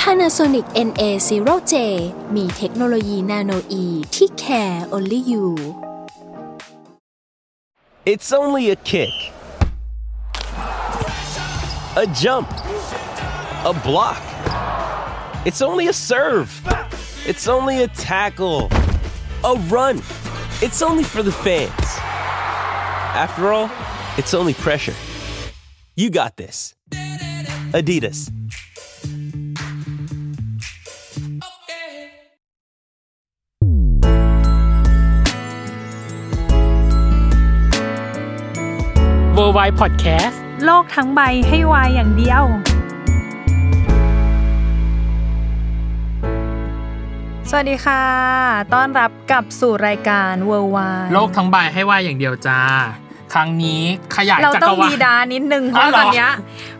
Panasonic NA0J มีเทคโนโลยีนาโนอีที่ care only you It's only a kick, a jump, a block. It's only a serve. It's only a tackle, a run. It's only for the fans. After all, it's only pressure. You got this. Adidas. R l d w i d e Podcast โลกทั้งใบให้วายอย่างเดียว สวัสดีค่ะ ต้อนรับกลับสู่รายการ Worldwide โลกทั้งใบให้ว่าอย่างเดียวจ้า ครั้งนี้ขยายเราจักต้อรงวาดีล ดานิดนึงเพอ๋อราะเหรอ ตอนเนี้ย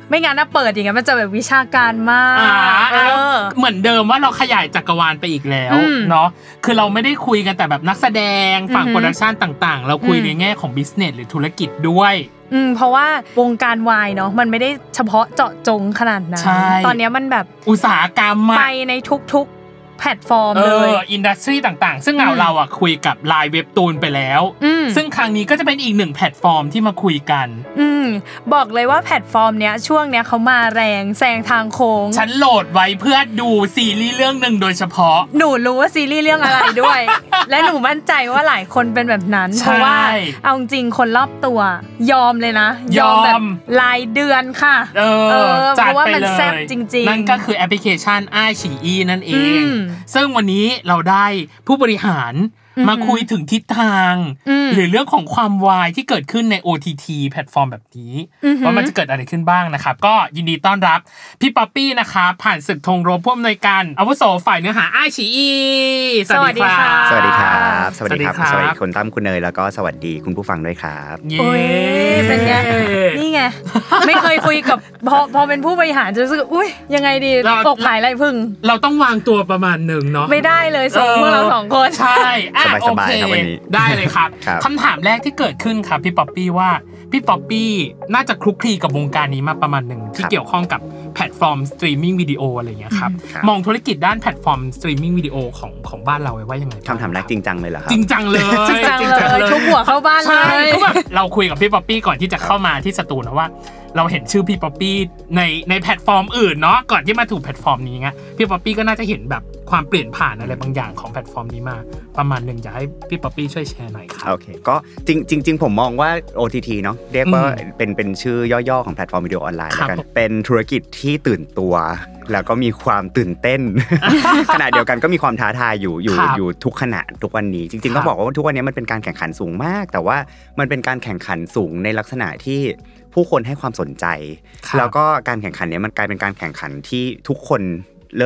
ไม่งั้นถ้าเปิดอย่างเงี้ยมันจะแบบวิชาการมากอ่าเออ เหมือนเดิมว่าเราขยายจักรวาลไปอีกแล้วอืมเนาะคือเราไม่ได้คุยกันแต่แบบนักแสดงฝั่งอือหือโปรดักชันต่างๆ เราคุยอืม ในแง่ของบิสเนสหรือธุรกิจด้วย อืมเพราะว่าวงการวายเนาะมันไม่ได้เฉพาะเจาะจงขนาดนั้นใช่ตอนเนี้ยมันแบบอุตสาหกรรมไปอะในทุกๆ แพลตฟอร์มเลยเออ industry ต่างๆ ซึ่งเราอืมเราอะคุยกับไลน์เว็บตูนไปแล้วอืมซึ่งครั้งนี้ก็จะเป็นอีกหนึ่งแพลตฟอร์มที่มาคุยกัน อืมบอกเลยว่าแพลตฟอร์มเนี้ยช่วงเนี้ยเขามาแรงแซงทางโค้ง ฉันโหลดไว้เพื่อดูซีรีส์เรื่องหนึ่งโดยเฉพาะ หนูรู้ว่าซีรีส์เรื่องอะไรด้วย และหนูมั่นใจว่าหลายคนเป็นแบบนั้นใช่เพราะว่าเอาจริงๆคนรอบตัวยอมเลยนะ ยอมแบบรายเดือนค่ะ เอเอออจัดเพราะว่าไปมันเลยแซ่บจริง ๆ นั่นก็คือแอปพลิเคชันอ้ายฉีอีนั่นเองอืมซึ่งวันนี้เราได้ผู้บริหาร มาคุยถึงทิศทางอืมหรือเรื่องของความวายที่เกิดขึ้นใน OTT แพลตฟอร์มแบบนี้อือหือว่ามันจะเกิดอะไรขึ้นบ้างนะครับ ก็ยินดีต้อนรับ พี่ป๊อปปี้นะคะผ่านศึกธงรบผู้อำนวยการอาวุโสฝ่ายเนื้อหาอ้ายฉีอีสวัสดีครับสวัสดีครับ สวัสดีครับ สวัสดีครับ สวัสดีคุณตั้มคุณเนยแล้วก็สวัสดีคุณผู้ฟังด้วยครับเย้โอ้ยเป็นไงนี่ไงไม่เคยคุยกับพอพอเป็นผู้บริหารจะรู้สึกอุ้ยยังไงดีตกขายไรพึ่ง เราต้องวางตัวประมาณหนึ่งเนาะไม่ได้เลยสองพวกเราสองคนใช่อะสบายๆโอเคครับวันนี้ได้เลยครับครับคำถามแรกที่เกิดขึ้นครับพี่ป๊อปปี้ว่าพี่ป๊อปปี้น่าจะคลุกคลีกับวงการนี้มาประมาณหนึ่งที่เกี่ยวข้องกับแพลตฟอร์มสตรีมมิ่งวิดีโออะไรอย่างเงี้ยครับครับมองธุรกิจด้านแพลตฟอร์มสตรีมมิ่งวิดีโอของของบ้านเราไว้ว่ายังไงบ้างคำถามแรกจริงจังเลยเหรอครับจริงจังเลยจริงจังเลยทุบหัวเข้าบ้านเลยใช่ก็แบบเราคุยกับพี่ป๊อปปี้ก่อนที่จะเข้ามาที่สตูนะว่า เราเห็นชื่อพี่ป๊อปปี้ในในแพลตฟอร์มอื่นเนาะก่อนที่มาถูกแพลตฟอร์มนี้ไงพี่ป๊อปปี้ก็น่าจะเห็นแบบความเปลี่ยนผ่านอะไรบางอย่างของแพลตฟอร์มนี้มา ประมาณหนึ่งอยากให้พี่ป๊อปปี้ช่วยแชร์หน่อยครับโอเคก็จริงจริงจริงผมมองว่า OTT เนาะเรียกว่าอืมเป็นเป็นชื่อย่อๆของแพลตฟอร์มวิดีโอออนไลน์ครับแล้วกันเป็นธุรกิจที่ตื่นตัว แล้วก็มีความตื่นเต้นขณะเดียวกันก็มีความท้าทายอยู่อยู่ครับอยู่ทุกขณะทุกวันนี้ จริงๆครัต้อบงบอกว่าทุกวันนี้มันเป็นการแข่งขันสูงมาก แต่ว่ามันเป็นการแข่งขันสูงในลักษณะที่ ผู้คนให้ความสนใจครับแล้วก็การแข่งขันเนี้ยมันกลายเป็นการแข่งขันที่ทุกคน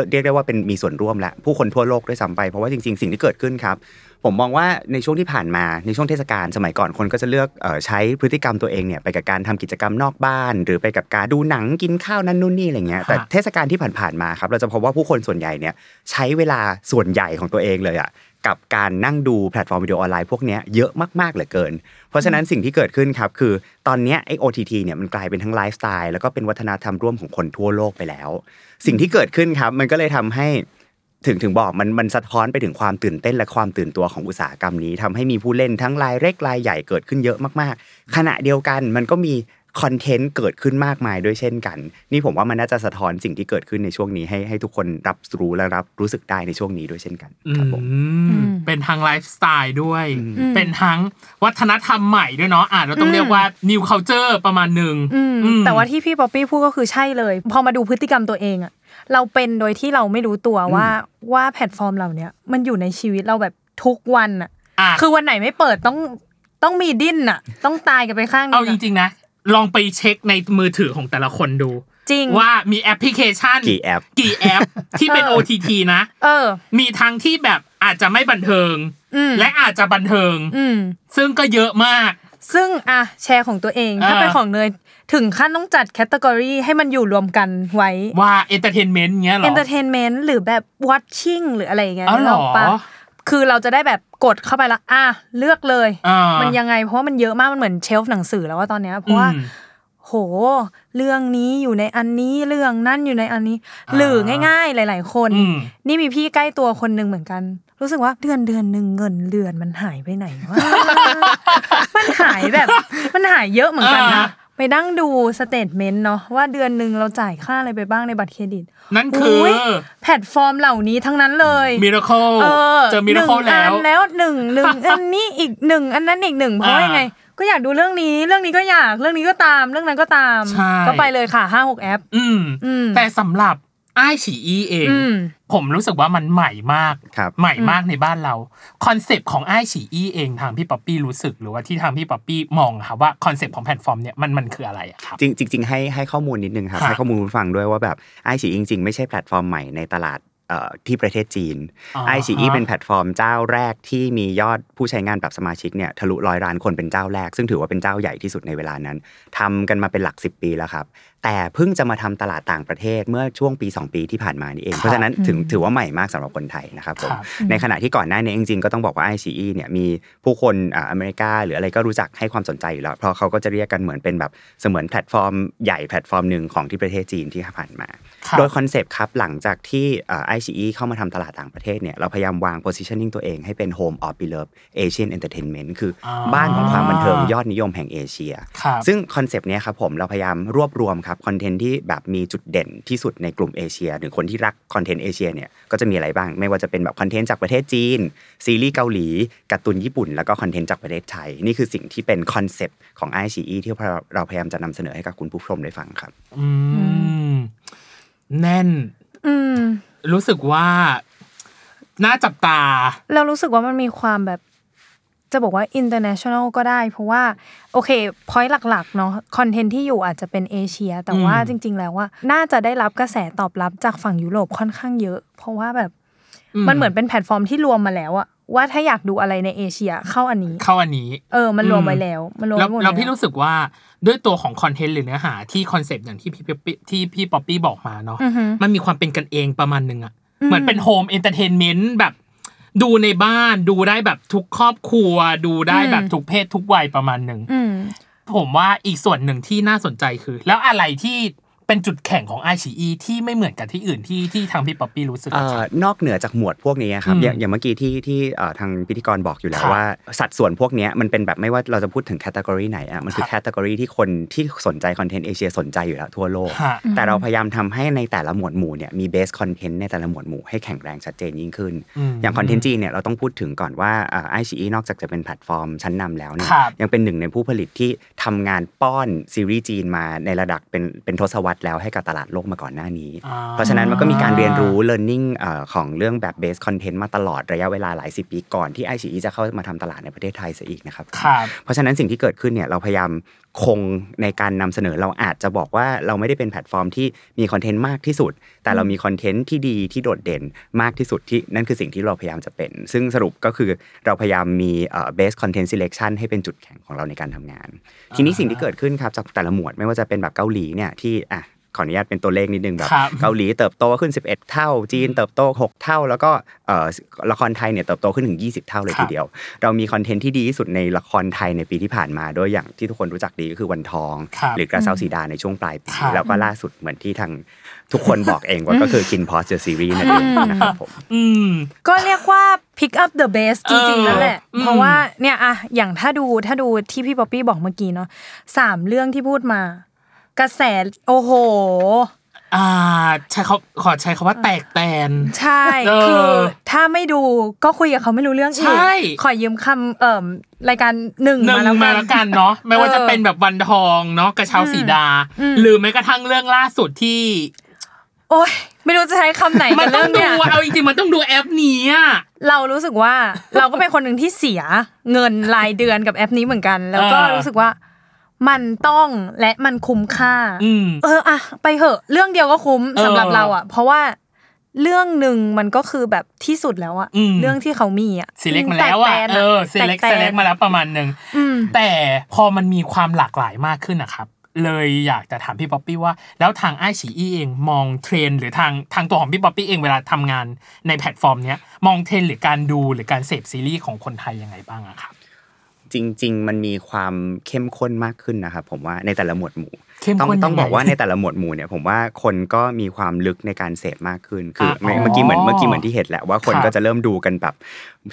เรียกได้ว่าเป็นมีส่วนร่วมและผู้คนทั่วโลกด้วยซ้ำไปเพราะว่าจริง ๆ สิ่งที่เกิดขึ้นครับผมมองว่าในช่วงที่ผ่านมาในช่วงเทศกาลสมัยก่อนคนก็จะเลือกเอ่อใช้พฤติกรรมตัวเองเนี่ยไปกับการทำกิจกรรมนอกบ้าน หรือไปกับการดูหนังกินข้าวนั่นนู่นนี่อะไรเงี้ยแต่ฮะเทศกาลที่ผ่านๆมาครับเราจะพบว่าผู้คนส่วนใหญ่เนี่ยใช้เวลาส่วนใหญ่ของตัวเองเลยอะ กับการนั่งดูแพลตฟอร์มวิดีโอออนไลน์พวกเนี้ยเยอะมากๆเหลือเกิน เพราะฉะนั้นสิ่งที่เกิดขึ้นครับคือตอนเนี้ยไอ OTT เนี่ยมันกลายเป็นทั้งไลฟ์สไตล์แล้วก็เป็นวัฒนธรรมร่วมของคนทั่วโลกไปแล้ว สิ่งที่เกิดขึ้นครับมันก็เลยทำให้ถึงถึงบอกมันมันสะท้อนไปถึงความตื่นเต้นและความตื่นตัวของอุตสาหกรรมนี้ทำให้มีผู้เล่นทั้งรายเล็กรายใหญ่เกิดขึ้นเยอะมากๆ ขณะเดียวกันมันก็มี คอนเทนต์เกิดขึ้นมากมายด้วยเช่นกัน นี่ผมว่ามันน่าจะสะท้อนสิ่งที่เกิดขึ้นในช่วงนี้ให้ให้ทุกคนรับรู้และรับรู้สึกได้ในช่วงนี้ด้วยเช่นกันครับผมอืมเป็นทั้งไลฟ์สไตล์ด้วยอืมเป็นทั้งวัฒนธรรมใหม่ด้วยเนาะอ่าเราต้องอืมเรียกว่า new culture ประมาณหนึ่งอืมอืมแต่ว่าที่พี่ป๊อปปี้พูดก็คือใช่เลย พอมาดูพฤติกรรมตัวเองอะเราเป็นโดยที่เราไม่รู้ตัวว่าว่าแพลตฟอร์มเหล่าเนี้ยมันอยู่ในชีวิตเราแบบทุกวันอะอะคือวันไหนไม่เปิดต้องต้องมีดิ้นอะต้องตายกันไปข้างหนึ่งอะเอาจริงๆนะ ลองไปเช็คในมือถือของแต่ละคนดู จริงว่ามีแอปพลิเคชัน กี่แอป กี่แอปที่เป็นเออ OTT นะ เออ มีทั้งที่แบบอาจจะไม่บันเทิงอืมและอาจจะบันเทิงอืมซึ่งก็เยอะมาก ซึ่งอะแชร์ของตัวเองอ่าถ้าเป็นของเนยถึงขั้นต้องจัด category ให้มันอยู่รวมกันไว้ ว่า entertainment เงี้ยเหรอ entertainment หรือแบบ watching หรืออะไรอย่างเงี้ยอ๋อเหรอนึกกปะ คือเราจะได้แบบกดเข้าไปแล้วอะเลือกเลยอ่ามัมันยังไง เพราะว่ามันเยอะมากมันเหมือนเชลฟ์หนังสือแล้วว่าตอนเนี้ยเพราะว่าอืมโห เรื่องนี้อยู่ในอันนี้เรื่องนั่นอยู่ในอันนี้ หรือง่ายๆ หลาย ๆ คนอืมนี่มีพี่ใกล้ตัวคนหนึ่งเหมือนกัน รู้สึกว่าเดือนเดือนหนึ่งเงินเดือนมันหายไปไหนวะมันหายแบบ มันหายเยอะเหมือนกันนะอ่า ไปนั่งดูสเตทเมนต์เนาะว่าเดือนหนึ่งเราจ่ายค่าอะไรไปบ้างในบัตรเครดิต นั่นคือโยแพลตฟอร์มเหล่านี้ทั้งนั้นเลยมิราเคิลเออเจอมิราเคิลหนึ่งแล้อัวนแล้วหนึ่งหนึ่งอันนี้อีกหนึ่งอันนั้นอีกหนึ่งเพราะว่าอ่ายังไง ก็อยากดูเรื่องนี้ เรื่องนี้ก็อยากเรื่องนี้ก็ตาม เรื่องนั้นก็ตามใช่ก็ไปเลยค่ะห้าหกแอป อืมอืมแต่สำหรับ ไอฉีอีเองอืมผมรู้สึกว่ามันใหม่มากครับใหม่มากในบ้านเรา คอนเซปต์ของไอฉีอีเองทางพี่ป๊อปปี้รู้สึกหรือว่าที่ทางพี่ป๊อปปี้มองอะครับว่าคอนเซปต์ของแพลตฟอร์มเนี่ยมันมันคืออะไรอะครับจริงจริงๆให้ให้ข้อมูลนิดนึงครับครับให้ข้อมูลคุณฟังด้วยว่าแบบไอฉีจริง ๆ ไม่ใช่แพลตฟอร์มใหม่ในตลาดเอ่อที่ประเทศจีนอ๋อไอฉีฮะเป็นแพลตฟอร์มเจ้าแรกที่มียอดผู้ใช้งานแบบสมาชิกเนี่ยทะลุร้อยล้านคนเป็นเจ้าแรก ซึ่งถือว่าเป็นเจ้าใหญ่ที่สุดในเวลานั้นทำกันมาเป็นหลัก 10 ปีแล้วครับ แต่เพิ่งจะมาทำตลาดต่างประเทศเมื่อช่วงปี 2 ปีที่ผ่านมานี่เอง เพราะฉะนั้นถึงถือว่าใหม่มากสำหรับคนไทยนะครับผมครับในขณะที่ก่อนหน้านี้จริงๆก็ต้องบอกว่า ICE เนี่ยมีผู้คนอ่าอเมริกา หรืออะไรก็รู้จักให้ความสนใจอยู่แล้ว เพราะเขาก็จะเรียกกันเหมือนเป็นแบบเสมือนแพลตฟอร์มใหญ่แพลตฟอร์มหนึ่งของที่ประเทศจีนที่ผ่านมาครับโดยคอนเซปต์ครับหลังจากที่อ่า ICE เข้ามาทำตลาดต่างประเทศเนี่ยเราพยายามวาง positioning ตัวเองให้เป็น home of beloved Asian entertainment คืออาบ้านของความบันเทิงยอดนิยมแห่งเอเชียครับซึ่งคอนเซปต์เนี้ยครับผมเราพยายามรวบรวมครับคอนเทนต์ที่แบบมีจุดเด่นที่สุดในกลุ่มเอเชียหรือคนที่รักคอนเทนต์เอเชียเนี่ยก็จะมีอะไรบ้าง ไม่ว่าจะเป็นแบบคอนเทนต์จากประเทศจีน ซีรีส์เกาหลีการ์ตูนญี่ปุ่น แล้วก็คอนเทนต์จากประเทศไทย นี่คือสิ่งที่เป็นคอนเซปต์ของ i อ e ที่เราเราพยายามจะนำเสนอให้กับคุณผู้ชมได้ฟังครับอืมแน่นอืมรู้สึกว่าน่าจับตา เรารู้สึกว่ามันมีความแบบ จะบอกว่า international ก็ได้ เพราะว่า โอเค point หลักๆเนาะคอนเทนต์ที่อยู่อาจจะเป็นเอเชีย แต่ว่าอืมจริง ๆ แล้วว่าน่าจะได้รับกระแสตอบรับจากฝั่งยุโรปค่อนข้างเยอะ เพราะว่าแบบมันเหมือนเป็นแพลตฟอร์มที่รวมมาแล้วอะว่าถ้าอยากดูอะไรในเอเชียเข้าอันนี้ เข้าอันนี้ เออ มันรวมไว้แล้ว มันรวมแล้วไว้หมดแล้วแล้วพี่รู้สึกว่าด้วยตัวของคอนเทนต์หรือเนื้อหาที่คอนเซปต์อย่างที่พี่ป๊อปปี้ที่พี่ป๊อปปี้บอกมาเนาะอือฮึมันมีความเป็นกันเองประมาณหนึ่งอะอืมเหมือนเป็น home entertainment แบบ ดูในบ้านดูได้แบบทุกครอบครัว ดูได้แบบทุกเพศทุกวัยประมาณหนึ่งอืมผมว่าอีกส่วนหนึ่งที่น่าสนใจคือ แล้วอะไรที่ เป็นจุดแข่งของ i อ e ที่ไม่เหมือนกับที่อื่นที่ที่ทางพี่ป๊อปปี้รู้สึกเอ่อะอครับนอกเหนือจากหมวดพวกนี้ครับอืมอย่างอย่างเมื่อกี้ที่ที่เอ่อทางพิธีกรบอกอยู่แล้ครับว่าสัดส่วนพวกเนี้ยมันเป็นแบบไม่ว่าเราจะพูดถึง category ไหนอะมันคือครับ category ที่คนที่สนใจคอนเทนต์เอเชียสนใจอยู่แล้วทั่วโลกฮะแต่เราพยายามทำให้ในแต่ละหมวดหมู่เนี่ยมี best content ในแต่ละหมวดหมู่ให้แข็งแรงชัดเจนยิ่งขึ้นอืมอย่างคอนเทนต์จีนเนี่ยเราต้องพูดถึงก่อนว่าไอชีนอกจากจะเป็นแพลตฟอร์มชั้นนำแล้วเนี่ยครับยังเป็นหนึ่งในผู้ผลิตที่ทำงานป้อนซีรีส์จีนมาในระดับเป็นเป็นทศวรรษแล้วให้กับตลาดโลกมาก่อนหน้านี้อ่าเพราะฉะนั้นมันก็มีการเรียนรู้ learning เอ่อของเรื่องแบบ best content มาตลอดระยะเวลาหลายสิบปีก่อนที่ i อ e จะเข้ามาทำตลาดในประเทศไทยซะอีกนะครับครับ เพราะฉะนั้นสิ่งที่เกิดขึ้นเนี่ยเราพยายาม คงในการนำเสนอเราอาจจะบอกว่าเราไม่ได้เป็นแพลตฟอร์มที่มีคอนเทนต์มากที่สุด แต่เรามีคอนเทนต์ที่ดีที่โดดเด่นมากที่สุดที่นั่นคือสิ่งที่เราพยายามจะเป็น ซึ่งสรุปก็คือเราพยายามมีเอ่อ best content selection ให้เป็นจุดแข็งของเราในการทำงาน ทีนี้สิ่งที่เกิดขึ้นครับจากแต่ละหมวดไม่ว่าจะเป็นแบบเกาหลีเนี่ยที่อะ ขออนุญาตเป็นตัวเลขนิดนึงแบบครับเกาหลีเติบโตขึ้น 11 เท่า จีนเติบโต 6 เท่า แล้วก็เอ่อละครไทยเนี่ยเติบโตขึ้นถึง 20 เท่าเลยครับทีเดียว เรามีคอนเทนต์ที่ดีที่สุดในละครไทยในปีที่ผ่านมาโดยอย่างที่ทุกคนรู้จักดีก็คือวันทองครับหรือกระเช้าสีดาในช่วงปลายปีครับแล้วก็ล่าสุดเหมือนที่ทางทุกคนบอกเองว่าก็คือ KinnPorsche The Series นั่นเองนะครับผมอืมก็เรียกว่า pick up the best จริงๆนั่นแหละอืมเพราะว่าเนี่ยอะอย่างถ้าดูถ้าดูที่พี่ป๊อปปี้บอกเมื่อกี้เนาะสามเรื่องที่พูดมา กระแสโอ้โห อ่าใช้เขาขอใช้คำว่าแตกแตน ใช่เออคือถ้าไม่ดูก็คุยกับเขาไม่รู้เรื่องอีใช่กขอยืมคำเอ่มรายการหนึ่งหนึ่งมาแล้วมากันแล้วกันเนาะไม่ว่าเออจะเป็นแบบวันทองเนาะกระเช้าสีดาอืมหรือแม้กระทั่งเรื่องล่าสุดที่ โอ้ยไม่รู้จะใช้คำไหนมักันนต้อเรื่องงดูเนี่ยอะเอาจริงๆมันต้องดูแอปนี้อะเรารู้สึกว่าเราก็เป็นคนหนึ่งที่เสียเงินรายเดือนกับแอปนี้เหมือนกัน แล้วก็เออรู้สึกว่า มันต้องและมันคุ้มค่าอืมเอออะไปเหอะเรื่องเดียวก็คุ้มเออสำหรับเราอะ เพราะว่าเรื่องหนึ่งมันก็คือแบบที่สุดแล้วอะอืมเรื่องที่เขามีอะ select มาแล้วอะตนเออ select แต select มาแล้วประมาณหนึ่งอืมแต่พอมันมีความหลากหลายมากขึ้นนะครับ เลยอยากจะถามพี่ป๊อปปี้ว่า แล้วทางไอฉีอีเองมองเทรนด์หรือทางทางตัวของพี่ป๊อปปี้เองเวลาทำงานในแพลตฟอร์มเนี้ยมองเทรนด์หรือการดูหรือการเสพซีรีส์ของคนไทยยังไงบ้างอะครับ จริง ๆ มันมีความเข้มข้นมากขึ้นนะครับผมว่าในแต่ละหมวดหมู่เข้มต้องข้นต้องยังไงบอกว่าในแต่ละหมวดหมู่เนี่ยผมว่าคนก็มีความลึกในการเสพมากขึ้นคือเมื่ออ๋อเมื่อกี้เหมือนเมื่อกี้เหมือนที่เห็นแหละว่าคนครับก็จะเริ่มดูกันแบบ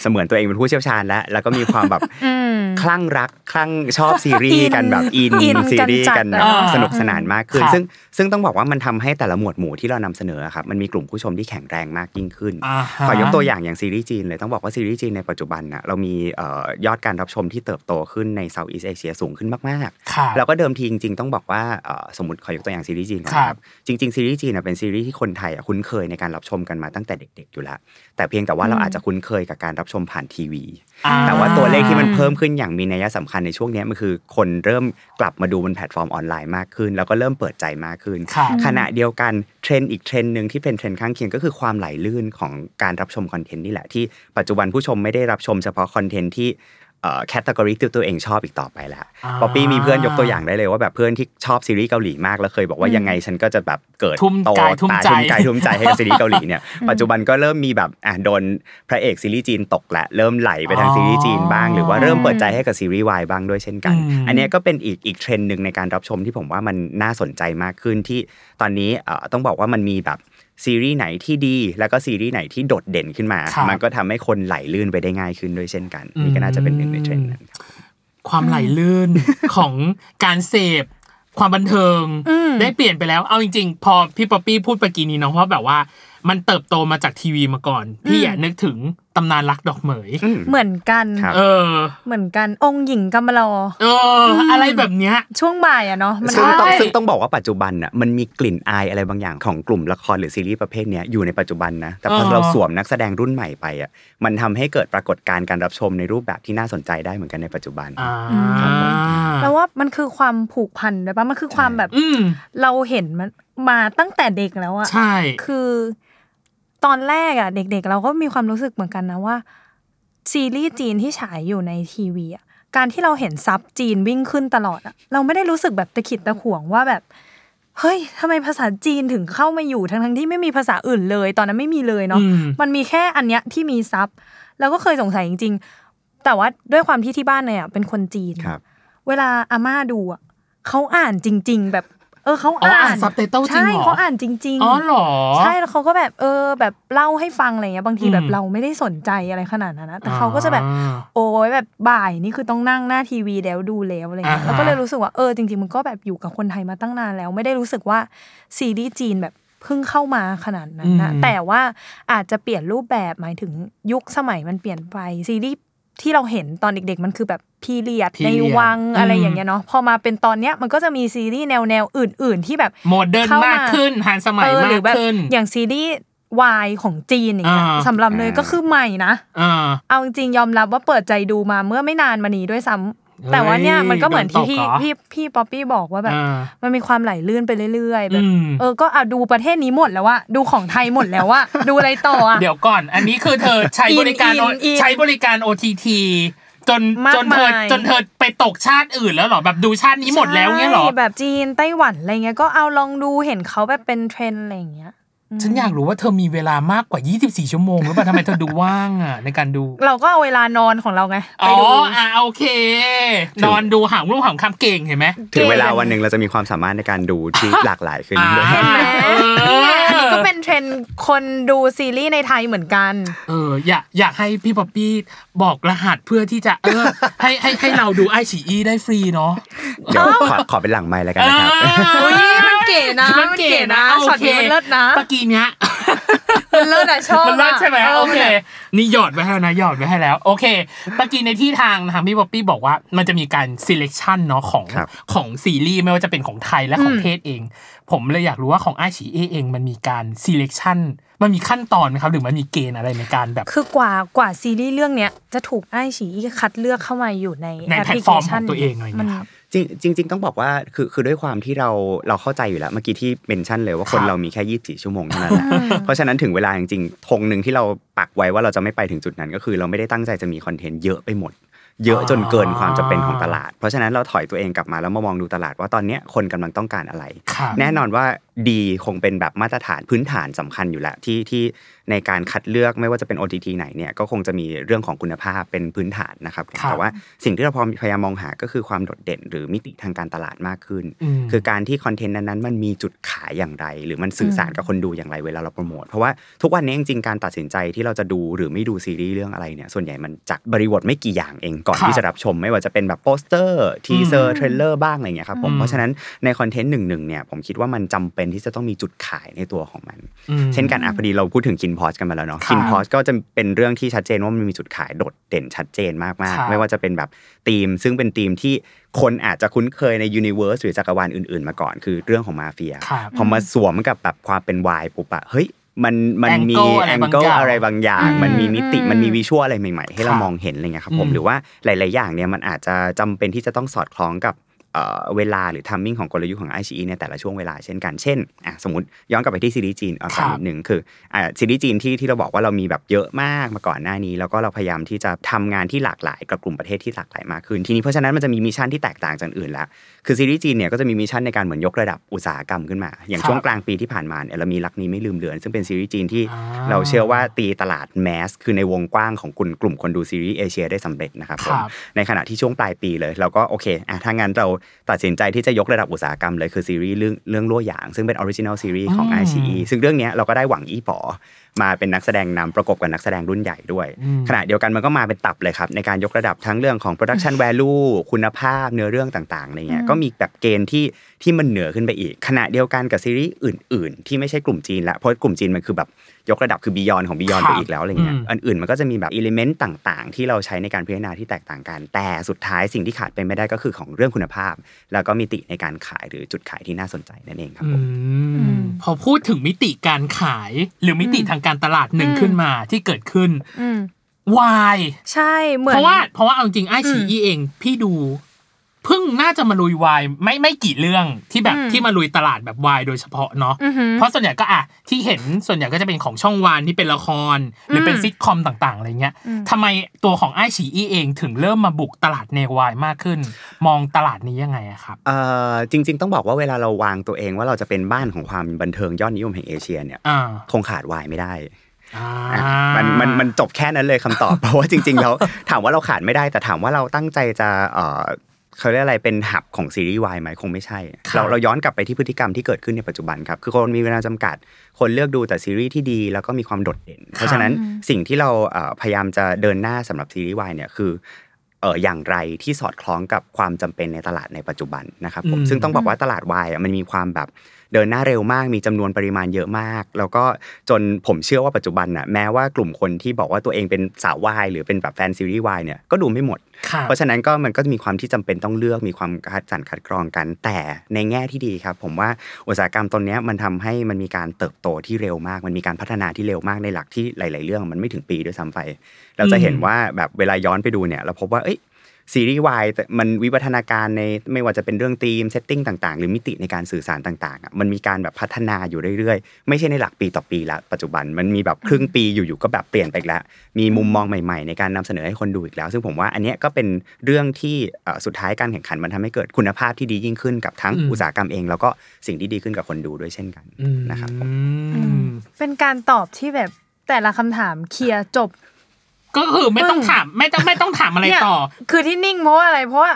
เสมือนตัวเองเป็นผู้เชี่ยวชาญแล้ว แล้วก็มีความแบบอืม คลั่งรักคลั่งชอบซีรีส์กันแบบอินอินซีรีส์กันจัดกันแบบอ่าสนุกสนานมากขึ้นครับซึ่งซึ่งต้องบอกว่ามันทำให้แต่ละหมวดหมู่ที่เรานำเสนอครับมันมีกลุ่มผู้ชมที่แข็งแรงมากยิ่งขึ้นอ่าฮะขอยกตัวอย่างอย่างซีรีส์จีนเลยต้องบอกว่าซีรีส์จีนในปัจจุบันนะเรามีเอ่อยอดการรับชมที่เติบโตขึ้นใน Southeast Asia สูงขึ้นมากๆครับแล้วก็เดิมทีจริงๆต้องบอกว่าเอ่อสมมติขอยกตัวอย่างซีรีส์จีนก่อนครับนะครับจริงๆซีรีส์จีนนะเป็นซีรีส์ที่คนไทยอะคุ้นเคยในการรับชมกันมาตั้งแต่เด็ก ๆอยู่แล้วแต่เพียงแต่ว่าเราอาจจะคุ้นเคยกับการรับชมผ่านทีวีอ่า แต่ว่าตัวเลขที่มันเพิ่มขึ้นอย่างมีนัยสำคัญในช่วงเนี้ยมันคือ คนเริ่มกลับมาดูบนแพลตฟอร์มออนไลน์มากขึ้น แล้วก็เริ่มเปิดใจมากขึ้นครับขณะเดียวกันเทรนด์อีกเทรนด์หนึ่งที่เป็นเทรนด์ข้างเคียงก็คือความไหลลื่นของการรับชมคอนเทนต์นี่แหละที่ปัจจุบันผู้ชมไม่ได้รับชมเฉพาะคอนเทนต์ที่ category ที่ตัวเองชอบอีกต่อไปแล้วอ่าป๊อปปี้มีเพื่อนยกตัวอย่างได้เลยว่าแบบเพื่อนที่ชอบซีรีส์เกาหลีมากแล้วเคยบอกว่ายังไงฉันก็จะแบบเกิดทุ่มโตกายทุ่มตาใจทุ่มกายทุ่มใจให้กับซีรีส์เกาหลีเนี่ยปัจจุบันก็เริ่มมีแบบอะโดนพระเอกซีรีส์จีนตกและเริ่มไหลไปทางซีรีส์จีนบ้าง หรือว่าเริ่มเปิดใจให้กับซีรีส์วายบ้างด้วยเช่นกันอืมอันเนี้ยก็เป็นอีกอีกเทรนด์หนึ่งในการรับชมที่ผมว่ามันน่าสนใจมากขึ้นที่ตอนนี้เอ่อต้องบอกว่ามันมีแบบ ซีรีส์ไหนที่ดี แล้วก็ซีรีส์ไหนที่โดดเด่นขึ้นมาครับมันก็ทำให้คนไหลลื่นไปได้ง่ายขึ้นด้วยเช่นกัน นี่ก็น่าจะเป็นหนึ่งในเทรนด์นั้นความไหลลื่นของการเสพความบันเทิงอืมได้เปลี่ยนไปแล้ว เอาจริงๆ พอพี่ป๊อปปี้พูดเมื่อกี้นี้เนาะเพราะแบบว่ามันเติบโตมาจากทีวีมาก่อน พี่อะนึกถึงตำนานรักดอกเหมย เหมือนกันครับเออ เหมือนกันองค์หญิงกำมะลอเออ อะไรแบบเนี้ยช่วงบ่ายอะเนาะมันซึ่งต้องได้ซึ่งต้องบอกว่าปัจจุบันน่ะมันมีกลิ่นอายอะไรบางอย่างของกลุ่มละครหรือซีรีส์ประเภทเนี้ยอยู่ในปัจจุบันนะแต่พออ่าเราสวมนักแสดงรุ่นใหม่ไปอะมันทำให้เกิดปรากฏการณ์การรับชมในรูปแบบที่น่าสนใจได้เหมือนกันในปัจจุบันอ่าแล้วว่ามันคือความผูกพันเลยปะมันคือความแบบอืมเราเห็นมันมาตั้งแต่เด็กแล้วอะใช่คือ ตอนแรกอะเด็กๆ เราก็มีความรู้สึกเหมือนกันนะว่า ซีรีส์จีนที่ฉายอยู่ในทีวีอะการที่เราเห็นซับจีนวิ่งขึ้นตลอดอะเราไม่ได้รู้สึกแบบตะขิดตะขวงว่าแบบเฮ้ยทำไมภาษาจีนถึงเข้ามาอยู่ทั้งๆที่ไม่มีภาษาอื่นเลย ตอนนั้นไม่มีเลยเนาะอืมมันมีแค่อันเนี้ยที่มีซับแล้วก็เคยสงสัยจริง ๆ แต่ว่าด้วยความที่ที่บ้านเนี่ยเป็นคนจีนครับเวลาอาม่าดูอะเขาอ่านจริง ๆ แบบ เออเขาอ๋ออ่าอ่านน subtitle จริงใช่เหรอเขาอ่านจริง ๆ อ๋อเหรอ ใช่แล้วเขาก็แบบเออแบบเล่าให้ฟังอะไรเงี้ยบางทีอืมแบบเราไม่ได้สนใจอะไรขนาดนั้นนะแต่เขาก็จะแบบอ่าโอ้ยแบบบ่ายนี่คือต้องนั่งหน้าทีวีแล้วดูแล้วอะไรเงี้ยอ่าฮะแล้วก็เลยรู้สึกว่าเออจริง ๆ มันก็แบบอยู่กับคนไทยมาตั้งนานแล้ว ไม่ได้รู้สึกว่าซีรีส์จีนแบบเพิ่งเข้ามาขนาดนั้นนะแต่ว่าอาจจะเปลี่ยนรูปแบบหมายถึงยุคสมัยมันเปลี่ยนไปซีรีส์ ที่เราเห็นตอนเด็กๆ มันคือแบบ period ใน period วังอะไรอืมอย่างเงี้ยเนาะพอมาเป็นตอนเนี้ยมันก็จะมีซีรีส์แนวแนวๆอื่น ๆ ที่แบบ modern เข้ามามากขึ้นทันสมัยเออมาหรือแบบขึ้นอย่างซีรีส์วายของจีนอย่างเงี้ยอ่าสำหรับเนยก็คือใหม่นะอ่าเอาจริงๆยอมรับว่าเปิดใจดูมาเมื่อไม่นานมานี้ด้วยซ้ำเฮ้ย แต่ว่าเนี่ยมันก็เหมือนที่โดนตพี่กเหรอพี่พี่ป๊อปปี้บอกว่าแบบอ่ามันมีความไหลลื่นไปเรื่อยๆแบบอืมเออก็อะดูประเทศนี้หมดแล้วว่าดูของไทยหมดแล้วว่าดูอะไรต่ออะเดี๋ยวก่อน อันนี้คือเธอใช้บริการอินอินอินใช้บริการ OTT จนมากจนเธอมายจนเธอไปตกชาติอื่นแล้วเหรอแบบดูชาตินี้หมดแล้วเงี้ยเหรอใช่แบบจีนไต้หวันอะไรเงี้ยก็เอาลองดูเห็นเขาแบบเป็นเทรนด์อะไรอย่างเงี้ย ฉันอยากรู้ว่าเธอมีเวลามากกว่า 24 ชั่วโมงหรือเปล่าทำไมเธอดูว่างอะในการดู เราก็เอาเวลานอนของเราไงอ๋ไปอดูอะโอเค นอนดูหามรุ่งหามค่ำเก่งเห็นไหมถึงเวลาวันหนึ่งเราจะมีความสามารถในการดูที่หลากหลายขึ้นอ่าด้วยเห็นไหมเออนี่ไงอันนี้ก็เป็นเทรนด์คนดูซีรีส์ในไทยเหมือนกัน เอออยากอยากให้พี่ป๊อปปี้บอกรหัสเพื่อที่จะเออให้ให้ให้เราดูไอฉีอีได้ฟรีเนาะเดี๋ยวขอขอเป็นหลังไมค์แล้วกันนะครับอุ๊ยมัน เก๋นะมันเก๋นะมันเก๋นะโอช็อตเคนี้มันเลิศนะเมื่อกี้เนี้ยมันเลิศอะชอบมันเลิศอะใช่ไหมออโอเค นี่หยอดไว้ให้แล้วนะหยอดไว้ให้แล้ว โอเคเมื่อกี้ในที่ทางทางพี่ป๊อปปี้บอกว่า มันจะมีการ selection เนาะของครับของซีรีส์ไม่ว่าจะเป็นของไทยและของเทศเอง ผมเลยอยากรู้ว่าของไอชีเเองมันมีการ selection มันมีขั้นตอนไหมครับหรือมันมีเกณฑ์อะไรในการแบบ คือกว่ากว่าซีรีส์เรื่องเนี้ยจะถูกไอฉีคัดเลือกเข้ามาอยู่ในในแอปพลิเคชันแพลตฟอร์มของตัวเองอะไรอย่างมัเงี้ยครับ จริงจริงๆต้องบอกว่าคือคือด้วยความที่เราเราเข้าใจอยู่แล้วเมื่อกี้ที่ mention เลยว่าคนครับเรามีแค่24ชั่วโมงเท่านั้นแหละเพราะฉะนั้นถึงเวลาจริงๆธงหนึ่งที่เราปักไว้ว่าเราจะไม่ไปถึงจุดนั้น ก็คือเราไม่ได้ตั้งใจจะมีคอนเทนต์เยอะไปหมด เยอะจนเกินความจำเป็นของตลาด เพราะฉะนั้นเราถอยตัวเองกลับมาแล้วมามองดูตลาดว่าตอนเนี้ยคนกำลังต้องการอะไรครับแน่นอนว่าดีคงเป็นแบบมาตรฐานพื้นฐานสำคัญอยู่แล้วที่ที่ในการคัดเลือกไม่ว่าจะเป็น OTT ไหนเนี่ยก็คงจะมีเรื่องของคุณภาพเป็นพื้นฐานนะครับครับแต่ว่าสิ่งที่เราพยายามมองหาก็คือความโดดเด่น หรือมิติทางการตลาดมากขึ้นอืมคือการที่คอนเทนต์นั้นๆมันมีจุดขายอย่างไร หรือมันสื่อสารกับคนดูอย่างไรเวลาเราโปรโมทเพราะว่าทุกวันนี้จริงๆการตัดสินใจที่เราจะดูหรือไม่ดูซีรีส์เรื่องอะไรเนี่ยส่วนใหญ่มันจากบริบทไม่กี่อย่างเองก่อนครับที่จะรับชม ไม่ว่าจะเป็นแบบโปสเตอร์ teaser อืม trailer บ้างอะไรเงี้ยครับผมอืมเพราะฉะนั้นใน content หนึ่งๆเนี่ยผมคิดว่ามันจำเป็นที่จะต้องมีจุดขายในตัวของมันอืมเช่นกันอะพอดีเราพูดถึงคินน์พอร์ชกันมาแล้วเนาะครับคินน์พอร์ชก็จะเป็นเรื่องที่ชัดเจนว่ามันมีจุดขายโดดเด่นชัดเจนมากครับๆไม่ว่าจะเป็นแบบธีม ซึ่งเป็นธีมที่คนอาจจะคุ้นเคยใน universe หรือจักรวาลอื่นๆ มาก่อนคือเรื่องของมาเฟียครับพอมาสวมกับแบบความเป็นวายปุ๊บอะเฮ้ยมันมันมี Angle อะไรแองบางเกิลอย่างอะไรบางอย่างอืมมันมีมิติอืมมันมี visual อะไรใหม่ ๆ ให้เราครับมองเห็นอะไรเงี้ยครับผมอืมหรือว่าหลาย ๆ อย่างเนี่ยมันอาจจะจำเป็นที่จะต้องสอดคล้องกับ เอ่อเวลาหรือ timing ของกลยุทธ์ของ i อในแต่ละช่วงเวลาเช่นกัน เช่นอะสมมติย้อนกลับไปที่ซีรีส์จีนเอาครัก่อนครับนิดนึงคืออะซีรีส์จีนที่ที่เราบอกว่าเรามีแบบเยอะมากมาก่อนหน้านี้ แล้วก็เราพยายามที่จะทำงานที่หลากหลายกับกลุ่มประเทศที่หลากหลายมากขึ้น ทีนี้เพราะฉะนั้นมันจะมี mission ที่แตกต่างจากอื่นแล้ว คือซีรีส์จีนเนี่ยก็จะมี mission ในการเหมือนยกระดับอุตสาหกรรมขึ้นมา อย่างครับช่วงกลางปีที่ผ่านมาเนี่ยเรามีรักนี้ไม่ลืมเลือน ซึ่งเป็นซีรีส์จีนที่อ่าเราเชื่อว่าตีตลาด mass คือในวงกว้างของกลุ่มกลุ่มคนดูซีรีส์เอเชียได้สำเร็จนะครับผมครับในขณะที่ช่วงปลายปีเลย เราก็โอเคอะถ้างั้นเราตัดสินใจที่จะยกระดับอุตสาหกรรมเลยคือซีรีส์เรื่องเรื่องลั่วหยาง ซึ่งเป็น original series ของอืม i อซึ่งเรื่องเนี้ยเราก็ได้หวังอี้ป๋อมาเป็นนักแสดงนำประกบกับนักแสดงรุ่นใหญ่ด้วยอืมขณะเดียวกันมันก็มาเป็นตับเลยครับ ในการยกระดับทั้งเรื่องของ production value คุณภาพเนื้อเรื่องต่างๆอะไรเงี้ยก็มีแบบเกณฑ์ที่ ที่มันเหนือขึ้นไปอีก ขณะเดียวกันกับซีรีส์อื่น ๆ ที่ไม่ใช่กลุ่มจีนละเพราะกลุ่มจีนมันคือแบบยกระดับคือบียอนของบียอนครับไปอีกแล้วอะไรเงี้ยอืมอันอื่นมันก็จะมีแบบอิเลเมนต์ต่างๆ ที่เราใช้ในการพิจารณาที่แตกต่างกัน แต่สุดท้ายสิ่งที่ขาดไปไม่ได้ก็คือของเรื่องคุณภาพ แล้วก็มิติในการขายหรือจุดขายที่น่าสนใจนั่นเองครับผมอืมพอพูดถึงมิติการขาย หรือมิติทางการตลาดหนึ่งขึ้นมาที่เกิดขึ้นอืมวายใช่เหมือนเพราะว่าเพราะว่าเอาจริงไอชีอืมอีเองพี่ดู เพิ่งน่าจะมาลุยวายไม่ไม่กี่เรื่องที่แบบอืมที่มาลุยตลาดแบบวายโดยเฉพาะเนาะอือหือเพราะส่วนใหญ่ก็อะที่เห็นส่วนใหญ่ก็จะเป็นของช่องวานที่เป็นละคร หรือเป็นอืมซิทคอมต่างๆอะไรเงี้ยอืมทำไมตัวของไอชีอีเองถึงเริ่มมาบุกตลาดเนวายมากขึ้น มองตลาดนี้ยังไงอะครับเอ่อจริง ๆ ต้องบอกว่าเวลาเราวางตัวเองว่าเราจะเป็นบ้านของความบันเทิงยอดนิยมแห่งเอเชียเนี่ยอ่าคงขาดวายไม่ได้อ่าอะมันมันมันจบแค่นั้นเลยคำตอบเพราะว่าจริง ๆ แล้วถามว่าเราขาดไม่ได้แต่ถามว่าเราตั้งใจจะ เอ่อเขาเรียกอะไรเป็นหับของซีรีส์วายไหมคงไม่ใช่ครับเราเราย้อนกลับไปที่พฤติกรรมที่เกิดขึ้นในปัจจุบันครับ คือคนมีเวลาจำกัด คนเลือกดูแต่ซีรีส์ที่ดี แล้วก็มีความโดดเด่น เพราะฉะนั้นสิ่งที่เราเอ่อพยายามจะเดินหน้าสำหรับซีรีส์วายเนี่ยคือเอออย่างไรที่สอดคล้องกับความจำเป็นในตลาดในปัจจุบันนะครับผมอืมซึ่งต้องบอกว่าตลาดวายอะมันมีความแบบ เดินหน้าเร็วมากมีจำนวนปริมาณเยอะมาก แล้วก็จนผมเชื่อว่าปัจจุบันน่ะแม้ว่ากลุ่มคนที่บอกว่าตัวเองเป็นสาววายหรือเป็นแบบแฟนซีรีส์วายเนี่ยก็ดูไม่หมดครับเพราะฉะนั้นก็มันก็จะมีความที่จำเป็นต้องเลือกมีความคัดสรรคัดกรองกัน แต่ในแง่ที่ดีครับ ผมว่าอุตสาหกรรมตรงเนี้ยมันทำให้มันมีการเติบโตที่เร็วมาก มันมีการพัฒนาที่เร็วมากในหลักที่หลาย ๆ เรื่องมันไม่ถึงปีด้วยซ้ำไป เราจะเห็นว่าแบบเวลาย้อนไปดูเนี่ยเราพบว่าเอ้ย ซีรีส์วายมันวิวัฒนาการในไม่ว่าจะเป็นเรื่อง theme setting ต่าง ๆ หรือมิติในการสื่อสารต่างๆอะมันมีการแบบพัฒนาอยู่เรื่อยๆ ไม่ใช่ในหลักปีต่อปีละปัจจุบันมันมีแบบครึ่งปีอยู่ๆก็แบบเปลี่ยนไปอีกแล้ว มีมุมมองใหม่ๆ ในการนำเสนอให้คนดูอีกแล้ว ซึ่งผมว่าอันเนี้ยก็เป็นเรื่องที่เอ่อสุดท้ายการแข่งขันมันทำให้เกิดคุณภาพที่ดียิ่งขึ้นกับทั้งอืมอุตสาหกรรมเอง แล้วก็สิ่งที่ดีขึ้นกับคนดูด้วยเช่นกันนะครับผมอืมเป็นการตอบที่แบบแต่ละคำถามเคลียร์จบ ก็คือไม่ต้องถามไม่ต้องไม่ต้องถามอะไรเนี่ยต่อ คือที่นิ่งเพราะว่าอะไรเพราะว่า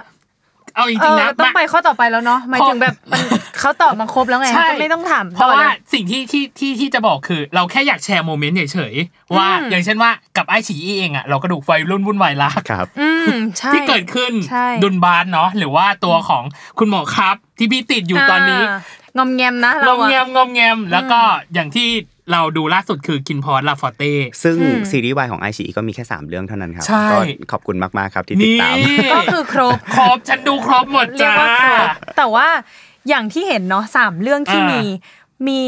เอาจเอริงอๆนะต้องไปข้อต่อไปแล้วเนาะหมายถึงแบบมันเขาตอบมาครบแล้วไงใช่ก็ไม่ต้องถามเพราะต่อว่าเลยสิ่งที่ที่ที่ที่จะบอกคือ เราแค่อยากแชร์โมเมนต์เฉยๆว่าอืมอย่างเช่นว่ากับไอฉีอีเองอะเราก็ดูไฟรุ่นวุ่นวายรักครับอืมใช่ที่เกิดขึ้นใช่ดุนบานเนาะหรือว่าตัวของคุณหมอครับที่พี่ติดอยู่ตอนนี้างอมแงมนะงเราอมอะแงมงอมแงมแล้วก็อย่างที่ เราดูล่าสุดคือคินพอร์ตลาฟอเต้ซึ่งอืมซีรีส์วายของไอชีก็มีแค่ 3 เรื่องเท่านั้นครับใช่ก็ขอบคุณมาก ๆ ครับที่ติดนี่ตาม ก็คือครบ ครบ ฉันดูครบหมดเรียกจ้าว่าครบแต่ว่าอย่างที่เห็นเนาะสามเรื่องที่อ่ามีมีมี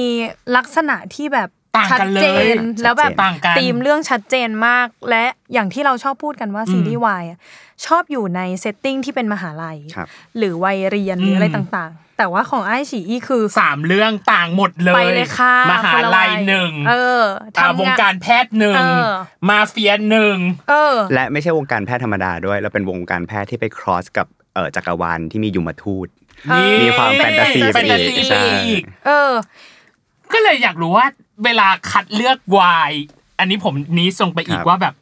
ลักษณะที่แบบต่างกันชัดเจนเลยแล้วแบบต่างกันธีมเรื่องชัดเจนมาก และอย่างที่เราชอบพูดกันว่าซีรีส์วายอะชอบอยู่ใน setting ที่เป็นมหาลัยครับหรือวัยเรียนหรืออะไรต่างๆ แต่ว่าของไอ้ฉีอีคือสามเรื่องต่างหมดเลยคนละวัยไปเลยค่ะมหาลัยหนึ่งเอออ่าทำวงการแพทย์หนึ่งเออมาเฟียหนึ่งเออ และไม่ใช่วงการแพทย์ธรรมดาด้วยเราเป็นวงการแพทย์ที่ไป cross กับเอ่อจักรวาลที่มียมทูตนี่มีความแฟนตาซีแฟนตาซีไปอีกใช่อีกเออ ก็เลยอยากรู้ว่า เวลาคัดเลือกวายอันนี้ผมนี้ส่งไปอีกครับว่าแบบ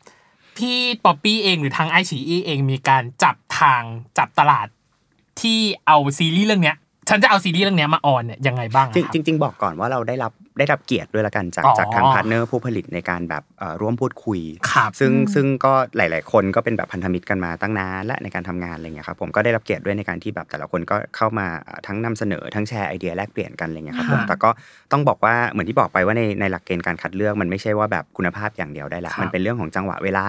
พี่ป๊อปปี้เองหรือทางไอชีเองมีการจับทางจับตลาดที่เอาซีรีส์เรื่องเนี้ย ฉันจะเอาซีรีส์เรื่องเนี้ยมา on เนี่ยยังไงบ้างอะครับจริงจริงๆบอกก่อนว่าเราได้รับได้รับเกียรติด้วยละกันจากอ๋อจากทาง partner ผู้ผลิตในการแบบเอ่อร่วมพูดคุยครับซึ่งซึ่งก็หลาย ๆ คนก็เป็นแบบพันธมิตรกันมาตั้งนานและในการทำงานอะไรเงี้ยครับผมก็ได้รับเกียรติด้วยในการที่แบบแต่ละคนก็เข้ามาเอ่อทั้งนำเสนอทั้งแชร์ไอเดียแลกเปลี่ยนกันอะไรเงี้ยครับผมค่ะแต่ก็ต้องบอกว่าเหมือนที่บอกไปว่าในในหลักเกณฑ์การคัดเลือกมันไม่ใช่ว่าแบบคุณภาพอย่างเดียวได้ละครับมันเป็นเรื่องของจังหวะเวลา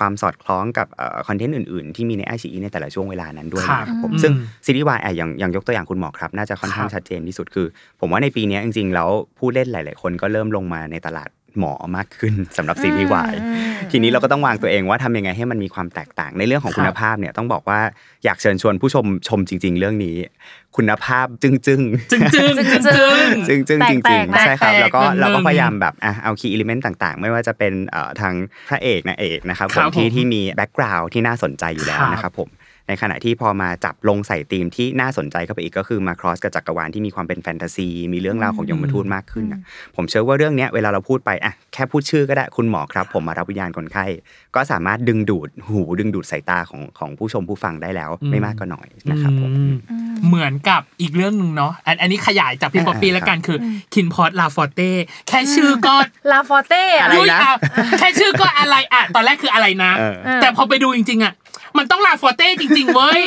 ความสอดคล้องกับคอนเทนต์อื่นๆ ที่มีในไอชีในแต่ละช่วงเวลานั้นด้วยนะครับผมอืมซึ่งซีรีส์วายอะอย่างอย่างยกตัวอย่างคุณหมอครับ น่าจะค่อนข้างครับชัดเจนที่สุดคือ ผมว่าในปีเนี้ยจริงๆ แล้วผู้เล่นหลาย ๆ คนก็เริ่มลงมาในตลาด หมอมากขึ้นสำหรับซีรีส์วายทีนี้เราก็ต้องวางตัวเองว่าทำยังไงให้มันมีความแตกต่างในเรื่องของคุณภาพเนี่ยต้องบอกว่าอยากเชิญชวนผู้ชมชมจริง ๆ เรื่องนี้ คุณภาพจึ้งๆจึงจึงจึงจึงซึ่งซึ่งจแตริกงๆนะๆใช่ครับแตกๆแล้วก็หนึ่งเราก็พยายามแบบอะเอาคีย์อิเลเมนต์ต่างๆ ไม่ว่าจะเป็นเอ่อทางพระเอกนางเอกนะครับคผรัมบที่ผมที่มีแบ็กกราวด์ที่น่าสนใจอยู่แล้วครับนะครับผม ในขณะที่พอมาจับลงใส่ธีมที่น่าสนใจเข้าไปอีกก็คือมาครอสกับจักรวาลที่มีความเป็นแฟนตาซี มีเรื่องราวของยมทูตมากขึ้นนะผมเชื่อว่าเรื่องเนี้ยเวลาเราพูดไปอะแค่พูดชื่อก็ได้คุณหมอครับ ผมมารับวิญญาณคนไข้ ก็สามารถดึงดูดหูดึงดูดสายตาของของผู้ชมผู้ฟังได้แล้ว ไม่มากก็น้อยนะครับผมอืมเหมือนกับอีกเรื่องหนึ่งเนาะอันอันนี้ขยายจากพี่อ่าป๊อปปี้แล้วกันคือคินน์พอร์ช La Forte แค่ชื่อก็ La Forte อะไรยุ่ยนะอะแค่ชื่อก็อะไรอะตอนแรกคืออะไรนะเออแต่พอไปดูจริงๆอะมันต้อง La Forte จริง ๆ เว้ย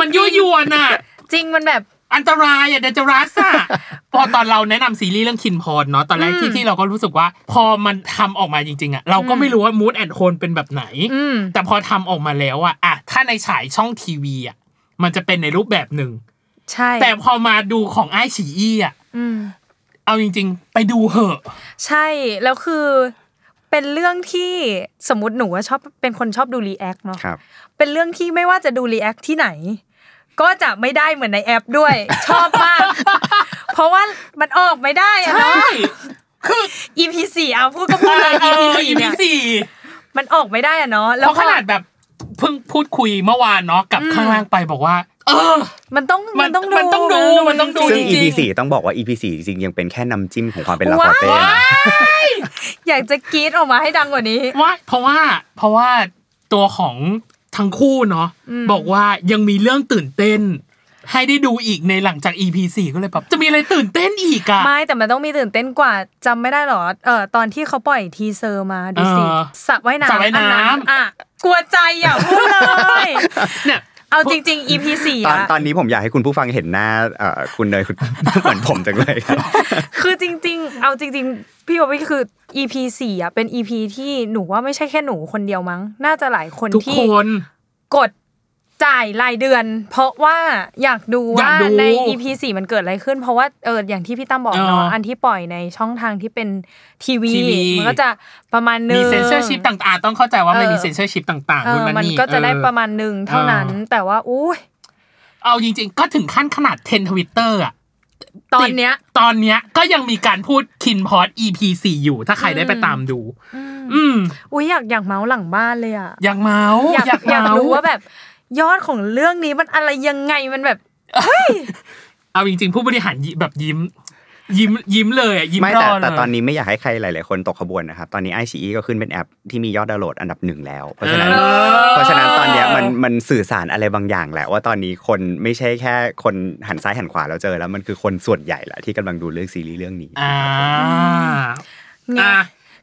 มันยั่วยวนอะ จริงมันแบบอันตรายอะ dangerous อะพอตอนเราแนะนำซีรีส์เรื่องคินน์พอร์ชเนาะตอนแรกที่ที่เราก็รู้สึกว่า พอมันทำออกมาจริง ๆอะเราก็ไม่รู้ว่า mood and tone เป็นแบบไหนอืมแต่พอทำออกมาแล้วอะอะถ้าในฉายช่องทีวีอะมันจะเป็นในรูปแบบหนึ่งใช่ แต่พอมาดูของไอ้ฉีอี้อะอืมเอาจริง ๆ ไปดูเหอะ ใช่แล้วคือเป็นเรื่องที่สมมติหนูว่าชอบเป็นคนชอบดู react เนาะครับ เป็นเรื่องที่ไม่ว่าจะดูรีแอคที่ไหน ก็จะไม่ได้เหมือนในแอปด้วย ชอบมาก เพราะว่ามันออกไม่ได้อะเนาะคือ EP สี่เอาพูดก็พูดเลย EP สี่อีเนี่พียสี่มันออกไม่ได้อะเนาะเพแล้วราะขนาดแบบเพิ่งพูดคุยเมื่อวานเนาะกับข้างล่างไปบอกว่า เออ มันต้องมัมันนต้องดูมันต้องดูมันต้องดูซึ่งจริง EP ๆ4ต้องบอกว่า EP 4จริงๆยังเป็นแค่น้ำจิ้มของความเป็นลาฟอว้าวเต้นะอยากจะกรีดออกมาให้ดังกว่านี้ว่าเพราะว่าเพราะว่าตัวของ ทั้งคู่เนาะบอกว่ายังมีเรื่องตื่นเต้น ให้ได้ดูอีกในหลังจาก EP 4ก็เลยแบบจะมีอะไรตื่นเต้นอีกอะไม่แต่มันต้องมีตื่นเต้นกว่าจำไม่ได้หรอเออตอนที่เขาปล่อยทีเซอร์มาดูสิเออสระว่ายน้ำสระว่ายน้ำอัอะกลัวใจอะพูดเลยเนี่ย เอาจริง ๆ EP สี่ตอนอะตอนนี้ผมอยากให้คุณผู้ฟังเห็นหน้าเอ่อคุณเนยคุณเหมือนผมจังเลยครับ คือจริง ๆ เอาจริง ๆ พี่บอกว่าคือ EP สี่อะเป็น EP ที่หนูว่าไม่ใช่แค่หนูคนเดียวมั้ง น่าจะหลายคนทุกที่คนกด จ่ายรายเดือน เพราะว่าอยากดูอยาว่าใน EP สี่มันเกิดอะไรขึ้น เพราะว่าเอออย่างที่พี่ตั้มบอกเนาะเอออัอันที่ปล่อยในช่องทางที่เป็นทีวีทีวีมันก็จะประมาณนึงมีเซนเซอร์ชิพต่างๆ ต้องเข้าใจว่ามันเออมีเซนเซอร์ชิพต่างเอๆนู่นอนั่นมันนี่ก็จะได้เออประมาณหนึ่งเท่านั้นเออแต่ว่าอุ้ยเอาจริง ๆ ก็ถึงขั้นขนาดเทรนด์ทวิตเตอร์อะตอนเนี้ย ตอนเนี้ยก็ยังมีการพูดคินพอด EP 4อยู่ ถ้าใครได้ไปตามดู อืมอุ้ยอยากอยากเม้าท์หลังบ้านเลยอะอยากเมาส์อยากอยากอยากเม้าท์รู้ว่าแบบ ยอดของเรื่องนี้มันอะไรยังไงมันแบบเอาจริงๆ ผู้บริหารยิ้มแบบยิ้ม ยิ้มยิ้มเลยอะยิ้มไม่รแต่อเลยแต่ตอนนี้ไม่อยากให้ใครหลาย ๆ คนตกขบวนนะครับตอนนี้ไอชีก็ขึ้นเป็นแอปที่มียอดดาวน์โหลดอันดับหนึ่งแล้ว เพราะฉะนั้นเออเพราะฉะนั้นตอนเนี้ยมันมันสื่อสารอะไรบางอย่างแหละว่าตอนนี้คนไม่ใช่แค่คนหันซ้ายหันขวาแล้วเจอแล้วมันคือคนส่วนใหญ่แหละที่กำลังดูเรื่องซีรีส์เรื่องนี้อ่าไงอะ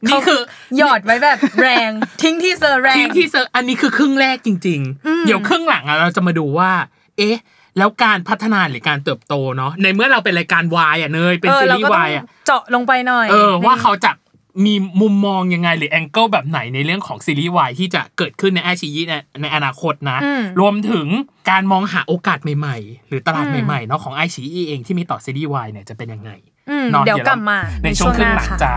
นี่คือหยอดไว้แบบแรง ทิ้งที่เซอร์แรงที่ที่เซอร์อันนี้คือครึ่งแรกจริง ๆ เดี๋ยวครึ่งหลังอะเราจะมาดูว่า เอ๊ะ แล้วการพัฒนาหรือการเติบโตเนาะในเมื่อเราเป็นรายการวายอะเนยเป็นเออซีเรารีก็ส์ต้อวางยอะเจาะลงไปหน่อย เออว่าในเขาจะมีมุมมองยังไงหรือแองเกิลแบบไหนในเรื่องของซีรีส์วายที่จะเกิดขึ้นในแอชียีในในอนาคตนะอืมรวมถึงการมองหาโอกาสใหม่ๆ หรือตลาดใหม่ๆเนาะของไอชีเองที่มีต่อซีรีส์วายเนี่ยจะเป็นยังไงอืมนาะเดี๋ยวกลับมาในช่วงครึ่งหลังในช่วงหน้าค่ะจ้า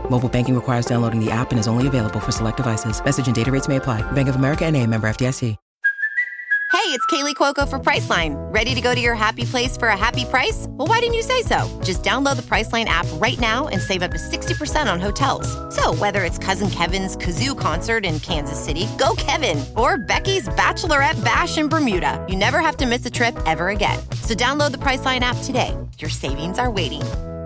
Mobile banking requires downloading the app and is only available for select devices. Message and data rates may apply. Bank of America and a member FDIC. Hey, it's Kaylee Cuoco for Priceline. Ready to go to your happy place for a happy price? Well, why didn't you say so? Just download the Priceline app right now and save up to 60% on hotels. So, whether it's Cousin Kevin's Kazoo concert in Kansas City, go Kevin, or Becky's Bachelorette Bash in Bermuda, you never have to miss a trip ever again. So, download the Priceline app today. Your savings are waiting.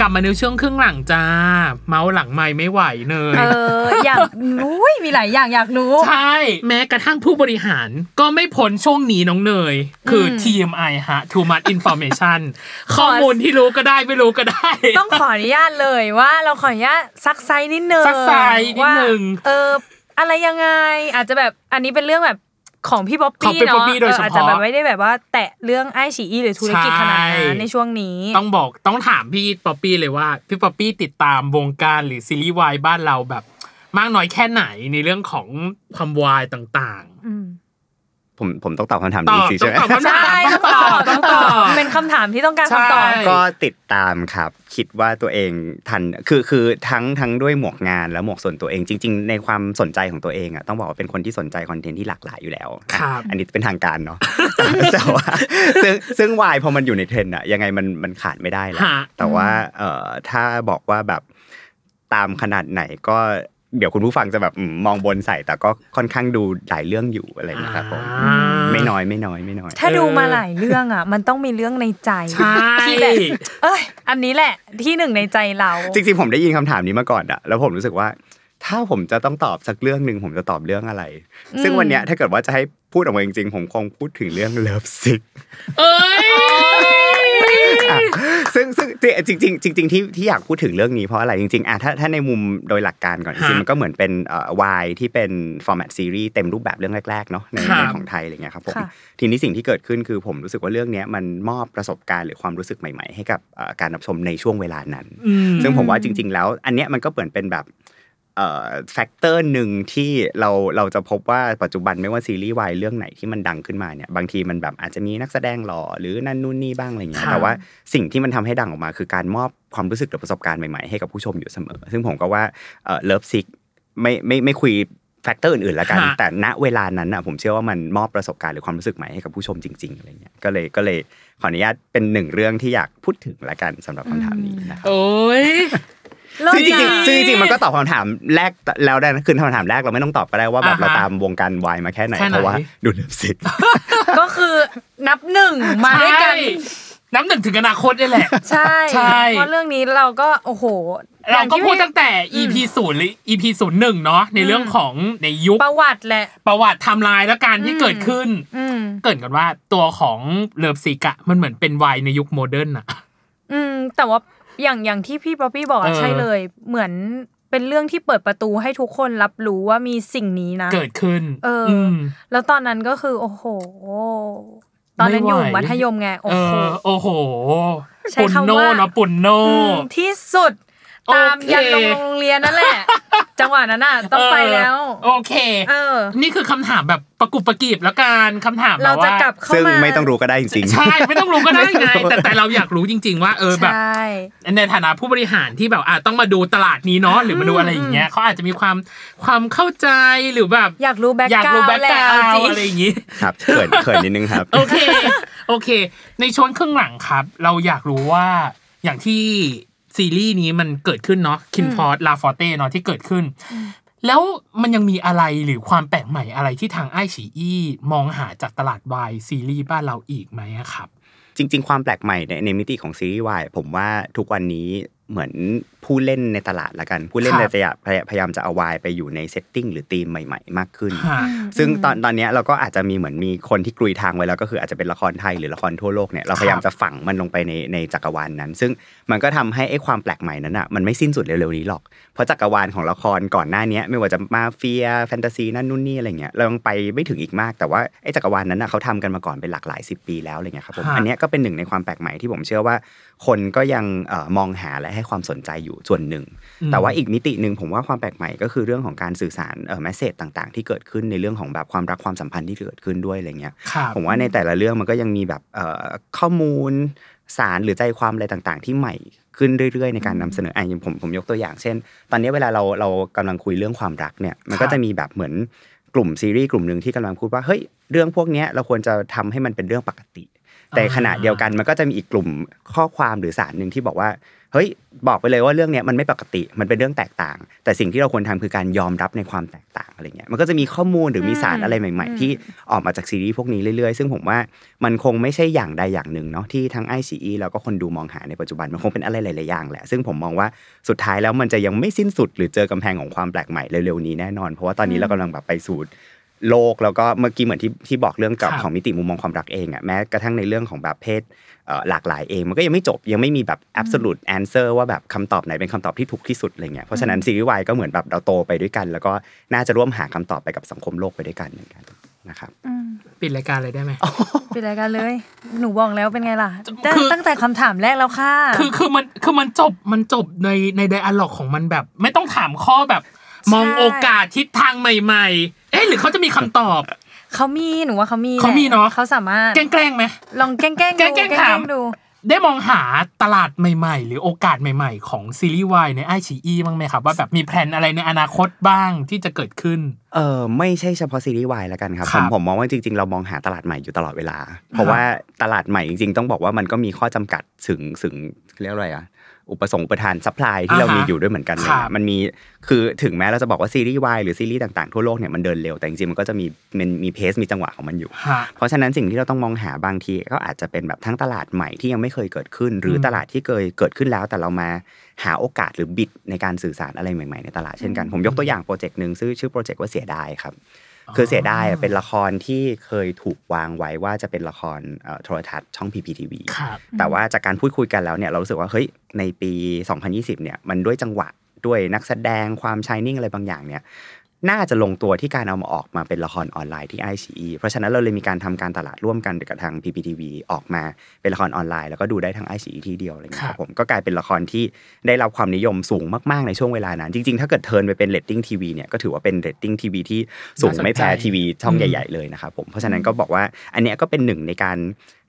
กลับมาในช่วงครึ่งหลังจ้า เมาส์หลังไม่ไม่ไหวเนยเอออยากอุ้ยมีหลายอย่างอยากรู้ ใช่ แม้กระทั่งผู้บริหารก็ไม่พ้นช่วงนี้น้องเนย คืออม TMI ฮะ Too much information ข้อมูลที่รู้ก็ได้ไม่รู้ก็ได้ ต้องขออนุญาตเลยว่าเราขออนุญาตซักไซนิดนึงซักไซนิดนึงว่าเอออะไรยังไง อาจจะแบบอันนี้เป็นเรื่องแบบ ของพี่ป๊อปของปี้พี่เนาะ Poppy โดยเฉพาะอาจจะแบบไม่ได้แบบว่า แตะเรื่องไอฉีอีหรือธุรกิจขนาดนั้ใช่นในช่วงนี้ ต้องบอกต้องถามพี่ป๊อปปี้เลยว่าพี่ป๊อปปี้ติดตามวงการหรือซีรีส์วายบ้านเราแบบ มากน้อยแค่ไหนในเรื่องของความวายต่างอืม ผมผมต้องตอบคำถามๆตอนี้บสิต้อใช่งไหมตอบคำถามใช่ต้องตอบต้องตอบเป็นคำถามที่ต้องการคำตอบใช่ก็ติดตามครับ คิดว่าตัวเองทันคือคือทั้งทั้งด้วยหมวกงานและหมวกส่วนตัวเองจริง ๆ ในความสนใจของตัวเองอะต้องบอกว่าเป็นคนที่สนใจคอนเทนต์ที่หลากหลายอยู่แล้วครับอันนี้เป็นทางการเนาะแต่ว่าซึ่งซึ่งวายพอมันอยู่ในเทรนด์อะยังไงมันมันขาดไม่ได้แหละฮะแต่ว่าเอ่อถ้าบอกว่าแบบตามขนาดไหนก็ เดี๋ยวคุณผู้ฟังจะแบบอืมมองบนใส่แต่ก็ค่อนข้างดูหลายเรื่องอยู่อะไรอย่างเงี้ยครับผมอ่าไม่น้อยไม่น้อยไม่น้อย ถ้าดูมาหลายเรื่องอะ มันต้องมีเรื่องในใจใช่ที่แบบเอ้ยอันนี้แหละที่หนึ่งในใจเรา จริงๆผมได้ยินคำถามนี้มาก่อนอะแล้วผมรู้สึกว่า ถ้าผมจะต้องตอบสักเรื่องหนึ่งผมจะตอบเรื่องอะไร ซึ่งวันเนี้ยถ้าเกิดว่าจะให้พูดออกมาจริงๆ ผมคงพูดถึงเรื่อง Love Sickเอ้ย ซึ่งซึ่งจริงๆจริงๆที่ที่อยากพูดถึงเรื่องนี้เพราะอะไรจริงๆอะถ้าถ้าในมุมโดยหลักการก่อนจริงๆมันก็เหมือนเป็นเอ่อวายที่เป็น format ซีรีส์เต็มรูปแบบเรื่องแรกๆเนาะในครับในของไทยอะไรเงี้ยครับผมค่ะทีนี้สิ่งที่เกิดขึ้นคือผมรู้สึกว่าเรื่องเนี้ยมันมอบประสบการณ์หรือความรู้สึกใหม่ ๆ ให้กับเอ่อการรับชมในช่วงเวลานั้นอืมซึ่งผมว่าจริง ๆ แล้ว อันเนี้ยมันก็เหมือนเป็นแบบเอ่อ factor หนึ่งที่เราเราจะพบว่าปัจจุบันไม่ว่าซีรีส์วายเรื่องไหนที่มันดังขึ้นมาเนี่ยบางทีมันแบบอาจจะมีนักแสดงหล่อหรือนั่นนู่นนี่บ้างอะไรเงี้ยค่ะแต่ว่าสิ่งที่มันทำให้ดังออกมาคือการมอบความรู้สึกหรือประสบการณ์ใหม่ๆให้กับผู้ชมอยู่เสมอ ซึ่งผมก็ว่า Love Sick ไม่ไม่ไม่คุย factor อื่นๆแล้วกันค่ะแต่ณเวลานั้นอะผมเชื่อว่ามันมอบประสบการณ์หรือความรู้สึกใหม่ให้กับผู้ชมจริงๆอะไรเงี้ยก็เลยก็เลยขออนุญาตเป็นหนึ่งเรื่องที่อยากพูดถึงละกันสำหรับคำถามนี้นะครับโอ้ย ซึ่งจริงเลิศๆนะซึ่งจริงๆมันก็ตอบคำถามแรกแล้วได้นะคือคำถามแรกเราไม่ต้องตอบก็ได้ว่าแบบอ่าฮะเราตามวงการวายมาแค่ไหนแค่ไหน เพราะว่าดูเลิฟซิก ก็คือนับหนึ่งมาด้วยกัน ใช่น้ำหนึ่งถึงอนาคตนี่แหละ ใช่ใช่ เพราะเรื่องนี้เราก็โอ้โหเราก็อย่พูดที่ตั้งแต่ EP ศูนย์หรือ EP ศูนย์หนึ่งเนาะในเรื่องของในยุคประวัติแหละ ประวัติไทำลายและการที่อืมเกิดขึ้น อืม เกรินกันว่าตัวของ Love Sick อะมันเหมือนเป็นวายในยุค modern อะ อืมแต่ว่า อย่างอย่างที่พี่ป๊อปปี้บอกอะเออใช่เลย เหมือนเป็นเรื่องที่เปิดประตูให้ทุกคนรับรู้ว่ามีสิ่งนี้นะ เกิดขึ้น เอออมแล้วตอนนั้นก็คือ โอ้โห ตอนนั้นอยู่ไม่ไหวมัธยมไง โอ้เอโหอโอ้โห ใช้คำว่าปุณณ์โน่เนาะปุณณ์โน่อืมที่สุด ตามโอเคยันลงโรงเรียนนั่นแหละ จังหวะนั้นน่ะต้องไปแล้วเออโอเค เออ นี่คือคำถามแบบประกุบประกีบแล้วกันคำถามแบเราบจะว่ากลับเข้าซึ่งมาไม่ต้องรู้ก็ได้จริงๆ ใช่ ไม่ต้องรู้ก็ได้ไง แต่แต่เราอยากรู้จริง ๆ ว่าเออแบบใช่ในฐานะผู้บริหารที่แบบอะต้องมาดูตลาดนี้เนาะหรือมาดูอะไรอย่างเงี้ยเขาอาจจะมีความความเข้าใจหรือแบบ อยากรู้แบ็คอยากกรารู้วแบ็คแหละกราเอาวจริงอะไรอย่างงี้ครับเขินเขินนิดนึงครับ โอเค โอเค ในช่วงครึ่งหลังครับ เราอยากรู้ว่าอย่างที่ ซีรีส์นี้มันเกิดขึ้นเนาะคินฟอร์ดลาฟอร์เต้เนาะที่เกิดขึ้น แล้วมันยังมีอะไรหรือความแปลกใหม่อะไรที่ทางไอฉีอี้มองหาจากตลาดวายซีรีส์บ้านเราอีกไหมอะครับ จริง ๆ ความแปลกใหม่ในในมิติของซีรีส์วายผมว่าทุกวันนี้เหมือน ผู้เล่นในตลาดละกัน ผู้เล่นครับในตลาดพยพยายามจะเอาวายไปอยู่ใน setting หรือธีมใหม่ๆ มากขึ้นฮะซึ่งตอนตอนเนี้ยเราก็อาจจะมีเหมือนมีคนที่กลุยทางไว้แล้วก็คืออาจจะเป็นละครไทยหรือละครทั่วโลกเนี่ยเราพยายามจะฝังมันลงไปในในจักรวาลนั้น ซึ่งมันก็ทำให้ไอ้ความแปลกใหม่นั้นอะมันไม่สิ้นสุดเร็วๆนี้หรอก เพราะจักรวาลของละครก่อนหน้าเนี้ยไม่ว่าจะมาเฟียแฟนตาซีนั่นนู่นนี่อะไรเงี้ยเรายังไปไม่ถึงอีกมาก แต่ว่าไอ้จักรวาลนั้นอะเขาทำกันมาก่อนเป็นหลากหลายสิบปีแล้วอะไรเงี้ยครับผมฮะอันเนี้ยก็เป็นหนึ่งในความแปลกใหม่ที่ผมเชื่อว่า คนก็ยังเอ่อมองหาและให้ความสนใจอยู่ส่วนหนึ่ง แต่ว่าอีกมิติหนึ่งผมว่าความแปลกใหม่ก็คือเรื่องของการสื่อสารเอ่อแมสเซจต่างๆ ที่เกิดขึ้นในเรื่องของแบบความรักความสัมพันธ์ที่เกิดขึ้นด้วยอะไรเงี้ยครับผมว่าในแต่ละเรื่องมันก็ยังมีแบบเอ่อข้อมูลสารหรือใจความอะไรต่างๆ ที่ใหม่ขึ้นเรื่อยๆในการนำเสนออะอย่างผมผมยกตัวอย่างเช่น ตอนนี้เวลาเราเรากำลังคุยเรื่องความรักเนี่ยมันก็จะมีแบบเหมือนกลุ่มซีรีส์กลุ่มหนึ่งที่กำลังพูดว่าเฮ้ยเรื่องพวกเนี้ยเราควรจะทำให้มันเป็นเรื่องปกติ แต่ขณะเดียวกันมันก็จะมีอีกกลุ่มข้อความหรือสารหนึ่งที่บอกว่า เฮ้ยบอกไปเลยว่าเรื่องเนี้ยมันไม่ปกติมันเป็นเรื่องแตกต่าง แต่สิ่งที่เราควรทำคือการยอมรับในความแตกต่างอะไรเงี้ยมันก็จะมีข้อมูลหรือมีสารอะไรใหม่ ๆ ที่ออกมาจากซีรีส์พวกนี้เรื่อยๆ ซึ่งผมว่ามันคงไม่ใช่อย่างใดอย่างหนึ่งเนาะที่ทั้งไอซีแล้วก็คนดูมองหาในปัจจุบันมันคงเป็นอะไรหลายๆอย่างแหละซึ่งผมมองว่าสุดท้ายแล้วมันจะยังไม่สิ้นสุดหรือเจอกำแพงของความแปลกใหม่เร็วๆนี้แน่นอน เพราะว่าตอนนี้เรากำลังแบบไปสู่ โลกแล้วก็เมื่อกี้เหมือนที่ที่บอกเรื่องกับครับของมิติมุมมองความรักเองอะแม้กระทั่งในเรื่องของแบบเพศเอ่อหลากหลายเอง มันก็ยังไม่จบยังไม่มีแบบ absolute answer ว่าแบบคำตอบไหนเป็นคำตอบที่ถูกที่สุดอะไรเงี้ยเพราะฉะนั้นซีรีส์วายก็เหมือนแบบเราโตไปด้วยกัน แล้วก็น่าจะร่วมหาคำตอบไปกับสังคมโลกไปด้วยกันเหมือนกันนะครับปิดรายการเลยได้ไหมปิดรายการเลย หนูบอกแล้วเป็นไงล่ะได้คือตั้งแต่คำถามแรกแล้วค่ะคือคือมันคือมันจบมันจบในในไดอะล็อกของมันแบบ ไม่ต้องถามข้อแบบ มองโอกาสทิศทางใหม่ ๆ เอ๊ะหรือเขาจะมีคำตอบ เขามีหนูว่าเขามีเขามีเนอะเขาสามารถแกล้งๆไหมลองแกล้งแกล้งแกล้งแกล้งถามดูได้มองหาตลาดใหม่ ๆ หรือโอกาสใหม่ ๆ ของซีรีส์วายในไอชีอีบ้างไหมครับ ว่าแบบมีแพลนอะไรในอนาคตบ้างที่จะเกิดขึ้น เออไม่ใช่เฉพาะซีรีส์วายแล้วกันครับครับผมผมมองว่าจริง ๆ เรามองหาตลาดใหม่อยู่ตลอดเวลา เพราะว่าตลาดใหม่จริง ๆ ต้องบอกว่ามันก็มีข้อจำกัดถึงถึงเรียกอะไรอะ อุปสงค์อุปทาน supply ที่เราอ่าฮะมีอยู่ด้วยเหมือนกันเลยครับอะมันมีคือถึงแม้เราจะบอกว่าซีรีส์วายหรือซีรีส์ต่างๆทั่วโลกเนี่ยมันเดินเร็วแต่จริงๆมันก็จะมีมันมี pace มีจังหวะของมันอยู่ฮะเพราะฉะนั้นสิ่งที่เราต้องมองหาบางทีก็อาจจะเป็นแบบทั้งตลาดใหม่ที่ยังไม่เคยเกิดขึ้น หรืออมตลาดที่เคยเกิดขึ้นแล้ว แต่เรามาหาโอกาสหรือบิดในการสื่อสารอะไรใหม่ๆในตลาดเช่นกันผมยกตัวอย่างโปรเจกต์หนึ่งชื่อชื่อโปรเจกต์ว่าเสียดายครับ คือเสียดายอะเป็นละครที่เคยถูกวางไว้ว่าจะเป็นละครเอ่อโทรทัศน์ช่อง PPTV ครับแต่ว่าจากการพูดคุยกันแล้วเนี่ยเรารู้สึกว่าเฮ้ยในปี 2020 เนี่ยมันด้วยจังหวะด้วยนักแสดงความชายนิ่งอะไรบางอย่างเนี่ย น่าจะลงตัวที่การเอามาออกมาเป็นละครออนไลน์ที่ ICE เพราะฉะนั้นเราเลยมีการทำการตลาดร่วมกันกับทาง PPTV ออกมาเป็นละครออนไลน์แล้วก็ดูได้ทาง ICE ที่เดียวอะไรเงี้ยครับผมก็กลายเป็นละครที่ได้รับความนิยมสูงมากๆในช่วงเวลานั้น จริงๆ ถ้าเกิด turn ไปเป็นเรตติ้งทีวีเนี่ยก็ถือว่าเป็นเรตติ้งทีวีที่สูงไม่แพ้ทีวีช่องใหญ่ ๆเลยนะครับผมเพราะฉะนั้นก็บอกว่าอันเนี้ยก็เป็นหนึ่งในการ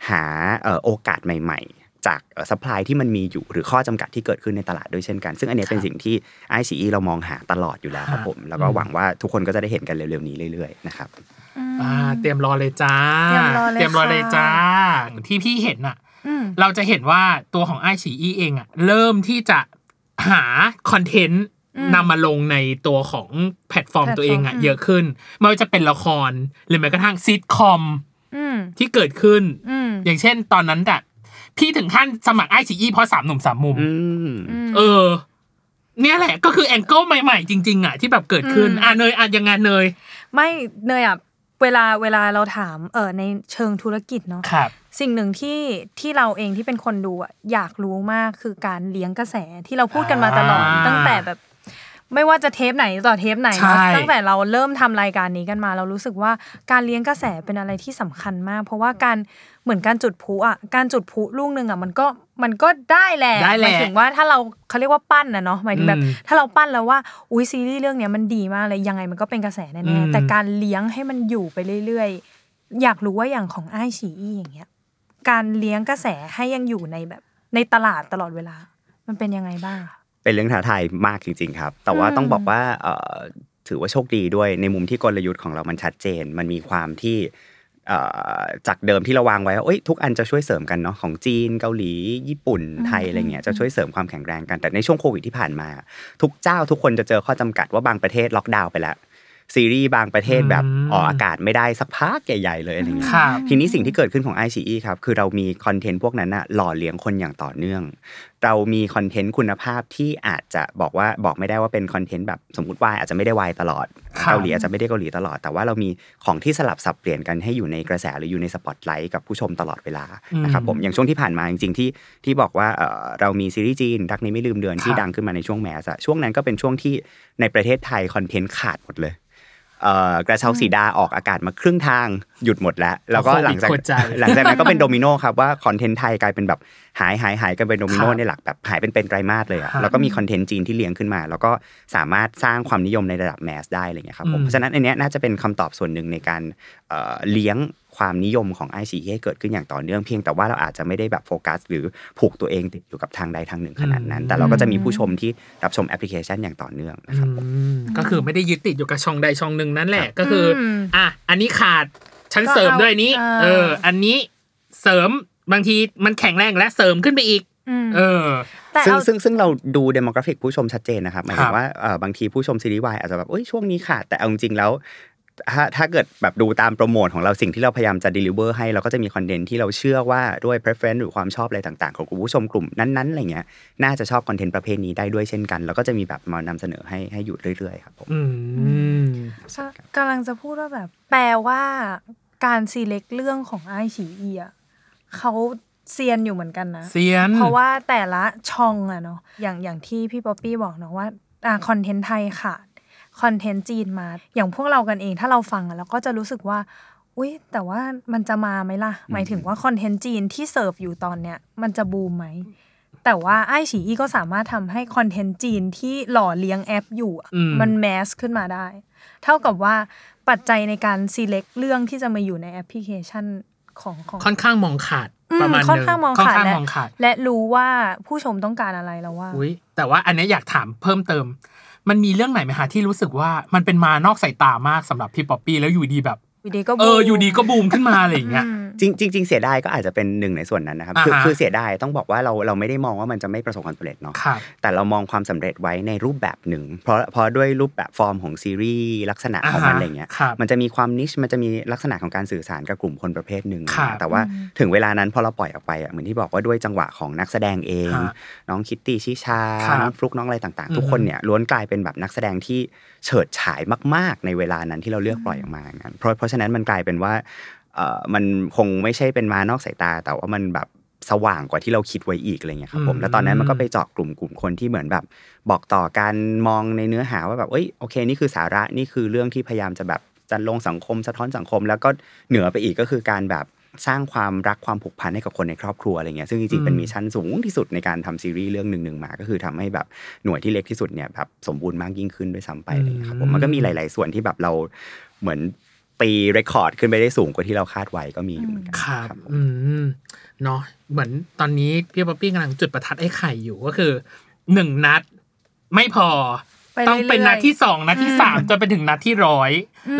หาเอ่อโอกาสใหม่ ๆ จาก supply ที่มันมีอยู่หรือข้อจำกัดที่เกิดขึ้นในตลาดด้วยเช่นกัน ซึ่งอันเนี้ยเป็นสิ่งที่ i อ e เรามองหาตลอดอยู่แล้วครับผม แล้วก็หวังว่าทุกคนก็จะได้เห็นกันเร็วๆนี้เรื่อยๆนะครับอ่าเตรียมรอเลยจ้า เตรียมรอเลยเตรียมรอเลยค่ะจ้า ที่พี่เห็นอะอืมเราจะเห็นว่าตัวของไอชีอีเองอะเริ่มที่จะหาคอนเทนต์นำมาลงในตัวของแพลตฟอร์มแพลตฟอร์มตัวเองอะอืมเยอะขึ้น ไม่ว่าจะเป็นละครหรือแม้กระทั่งซิทคอมอืมที่เกิดขึ้นอืมอย่างเช่นตอนนั้นอะ พี่ถึงขั้นสมัครไอชีอีเพราะสามหนุ่มสามมุมอืมเออ เนี่ยแหละ ก็คือ angle ใหม่ๆ จริง ๆอะที่แบบเกิดขึ้นอืมอะเนยอะยังไงเนย ไม่เนยอะเวลาเวลาเราถามเออในเชิงธุรกิจเนาะครับสิ่งหนึ่งที่ที่เราเองที่เป็นคนดูอะอยากรู้มากคือการเลี้ยงกระแสที่เราพูดกันมาตลอดอ่าตั้งแต่แบบ ไม่ว่าจะเทปไหนต่อเทปไหนใช่เนาะตั้งแต่เราเริ่มทำรายการนี้กันมา เรารู้สึกว่าการเลี้ยงกระแสเป็นอะไรที่สำคัญมาก เพราะว่าการเหมือนการจุดพลุอะการจุดพลุลูกหนึ่งอะมันก็มันก็ได้แหละได้แหละหมายถึงว่าถ้าเราเขาเรียกว่าปั้นนะเนาะหมายถึงแบบอืมถ้าเราปั้นแล้วว่าอุ้ยซีรีส์เรื่องเนี้ยมันดีมากเลยยังไงมันก็เป็นกระแสอืแน่มๆแต่การเลี้ยงให้มันอยู่ไปเรื่อยๆ อยากรู้ว่าอย่างของไอชีอีอย่างเงี้ยการเลี้ยงกระแสให้ยังอยู่ในแบบในตลาดตลอดเวลา มันเป็นยังไงบ้างคะ เป็นเรื่องท้าทายมากจริง ๆ ครับ แต่ว่าอืมต้องบอกว่าเอ่อถือว่าโชคดีด้วยในมุมที่กลยุทธ์ของเรามันชัดเจน มันมีความที่เอ่อจากเดิมที่เราวางไว้ว่าเอ้ยทุกอันจะช่วยเสริมกันเนาะของจีนเกาหลี ญี่ปุ่นไทยอะไรเงี้ยจะช่วยเสริมความแข็งแรงกันแต่ในช่วงโควิดที่ผ่านมา ทุกเจ้าทุกคนจะเจอข้อจำกัดว่าบางประเทศล็อกดาวน์ไปแล้วซีรีส์บางประเทศแบบอืมออกอากาศไม่ได้สักพักใหญ่ ๆ เลยอะไรเงี้ยครับทีนี้สิ่งที่เกิดขึ้นของ i อ e ครับคือเรามีคอนเทนต์พวกนั้นน่ะหล่อเลี้ยงคนอย่างต่อเนื่อง เรามีคอนเทนต์คุณภาพที่อาจจะบอกว่าบอกไม่ได้ว่าเป็นคอนเทนต์แบบสมมติวายอาจจะไม่ได้วายตลอดครับเกาหลีอาจจะไม่ได้เกาหลีตลอด แต่ว่าเรามีของที่สลับสับเปลี่ยนกันให้อยู่ในกระแสหรืออยู่ในสปอตไลท์กับผู้ชมตลอดเวลานะครับผมอย่างช่วงที่ผ่านมาจริงๆที่ที่บอกว่าเอ่อเรามีซีรีส์จีนรักนี้ไม่ลืมเลือนที่ดังขึ้นมาในช่วง mass อะช่วงนั้นก็เป็นช่วงที่ในประเทศไทยคอนเทนต์ขาดหมดเลยเอ่อ กระเช้าสีดาออกอากาศมาครึ่งทางหยุดหมดแล้ว แล้วก็หลังจากโควิดโคตรใจหลังจากนั้นก็เป็นโดมิโนครับว่าคอนเทนต์ไทยกลายเป็นแบบหายหายหายกันเป็นโดมิโนครับในหลักแบบหายเป็นเป็นไตรมาสเลยอะครับแล้วก็มีคอนเทนต์จีนที่เลี้ยงขึ้นมา แล้วก็สามารถสร้างความนิยมในระดับ mass ได้อะไรเงี้ยครับผมอืมเพราะฉะนั้นอันเนี้ยน่าจะเป็นคำตอบส่วนหนึ่งในการเอ่อเลี้ยง ความนิยมของไอซีให้เกิดขึ้นอย่างต่อเนื่องเพียงแต่ว่าเราอาจจะไม่ได้แบบโฟกัส หรือผูกตัวเองติดอยู่กับทางใดทางหนึ่งขนาดนั้น แต่เราก็จะมีผู้ชมที่รับชมแอปพลิเคชันอย่างต่อเนื่องนะครับผมอืมก็คือไม่ได้ยึดติดอยู่กับช่องใดช่องหนึ่งนั่นแหละก็คืออมอะอันนี้ขาดฉันก็เสริมเอาด้วยอันนี้เออเออ อันนี้เสริมบางทีมันแข็งแรงและเสริมขึ้นไปอีกอืมเออแต่ซึ่งเอาซึ่งซึ่งเราดู demographic ผู้ชมชัดเจนนะครับหมายครัถึบงว่าครับเอ่อบางทีผู้ชมซีรีส์วายอาจจะแบบเอ้ยช่วงนี้ขาดแต่เอาจริงๆแล้ว ถ้าถ้าเกิดแบบดูตามโปรโมทของเราสิ่งที่เราพยายามจะ deliver ให้เราก็จะมีคอนเทนต์ที่เราเชื่อว่าด้วย preference หรือความชอบอะไรต่าง ๆ ของกลุ่มผู้ชมกลุ่มนั้นๆอะไรเงี้ยน่าจะชอบคอนเทนต์ประเภทนี้ได้ด้วยเช่นกันแล้วก็จะมีแบบมานำเสนอให้ให้อยู่เรื่อยๆครับผมอืมกำลังจะพูดว่าแบบ แปลว่าการ select เรื่องของไอฉีอีอะเขาเซียนอยู่เหมือนกันนะเซียนเพราะว่าแต่ละช่องอะเนาะอย่างอย่างที่พี่ป๊อปปี้บอกเนาะว่าอ่าคอนเทนต์ไทยขาด คอนเทนต์จีนมา อย่างพวกเรากันเองถ้าเราฟังอะเราก็จะรู้สึกว่า อุ้ยแต่ว่ามันจะมาไหมล่ะ หมายถึงว่าคอนเทนต์จีนที่เสิร์ฟอยู่ตอนเนี้ยมันจะบูมไหม แต่ว่าไอฉีอีก็สามารถทำให้คอนเทนต์จีนที่หล่อเลี้ยงแอปอยู่อะอืมมัน mass ขึ้นมาได้ เท่ากับว่าปัจจัยในการ select เรื่องที่จะมาอยู่ในแอปพลิเคชันของของค่อนข้างมองขาดอืมประมาณหนึ่งค่อนข้างมองขาดค่อนข้างและมองขาดและรู้ว่าผู้ชมต้องการอะไรแล้วว่าอุ้ยแต่ว่าอันเนี้ยอยากถามเพิ่มเติม มันมีเรื่องไหนไหมคะที่รู้สึกว่ามันเป็นม้านอกสายตามากสำหรับพี่ป๊อปปี้แล้วอยู่ดีแบบ อยู่ดีก็เออบูมอยู่ดีก็บูมขึ้นมาอะไรอย่างเงี้ยอืม จริงจริงๆเสียดายก็อาจจะเป็นหนึ่งในส่วนนั้นนะครับอ่าคือฮะคือเสียดายต้องบอกว่าเราเราไม่ได้มองว่ามันจะไม่ประสบความสำเร็จเนาะครับแต่เรามองความสำเร็จไว้ในรูปแบบหนึ่ง เพราะเพราะด้วยรูปแบบฟอร์มของซีรีส์ลักษณะของมันอ่าฮะอะไรเงี้ยครับมันจะมีความ niche มันจะมีลักษณะของการสื่อสารกับกลุ่มคนประเภทหนึ่งครับแต่ว่าถึงเวลานั้นพอเราปล่อยออกไปอะเหมือนที่บอกว่าด้วยจังหวะของนักแสดงเองฮะน้องคิตตี้ชิชาครับน้องฟลุกน้องอะไรต่างอือฮึๆทุกคนเนี่ยล้วนกลายเป็นแบบนักแสดงที่เฉิดฉายมาก ๆ ในเวลานั้นที่เราเลือกปล่อยออกมาอย่างนั้นเพราะเพราะฉะนั้นมันกลายเป็นว่าเอ่อ มันคงไม่ใช่เป็นมานอกสายตา แต่ว่ามันแบบสว่างกว่าที่เราคิดไว้อีกอะไรเงี้ยครับผมอืมแล้วตอนนั้นมันก็ไปเจาะกลุ่มกลุ่มคนที่เหมือนแบบ บอกต่อการมองในเนื้อหาว่าแบบเอ้ยโอเคนี่คือสาระนี่คือเรื่องที่พยายามจะแบบจรรโลงสังคมสะท้อนสังคม แล้วก็เหนือไปอีกก็คือการแบบสร้างความรักความผูกพันให้กับคนในครอบครัวอะไรเงี้ยซึ่งจริงๆเป็น mission สูงที่สุดในการทำซีรีส์เรื่องหนึ่งๆมา ก็คือทำให้แบบหน่วยที่เล็กที่สุดเนี่ยแบบสมบูรณ์มากยิ่งขึ้นด้วยซ้ำไปอะไรเงี้ยครับผมมันก็มีหลาย ๆ ส่วนที่แบบเราเหมือน ตี record ขึ้นไปได้สูงกว่าที่เราคาดไว้ก็มีอยู่เหมือนกันครับครับผมอืมเนาะเหมือนตอนนี้พี่ป๊อปปี้กำลังจุดประทัดไอ้ไข่อยู่ก็คือหนึ่งนัด ไม่พอไปต้องเป็นเรื่อยๆนัดที่สองนัดที่สามจนไปถึงนัดที่ร้อย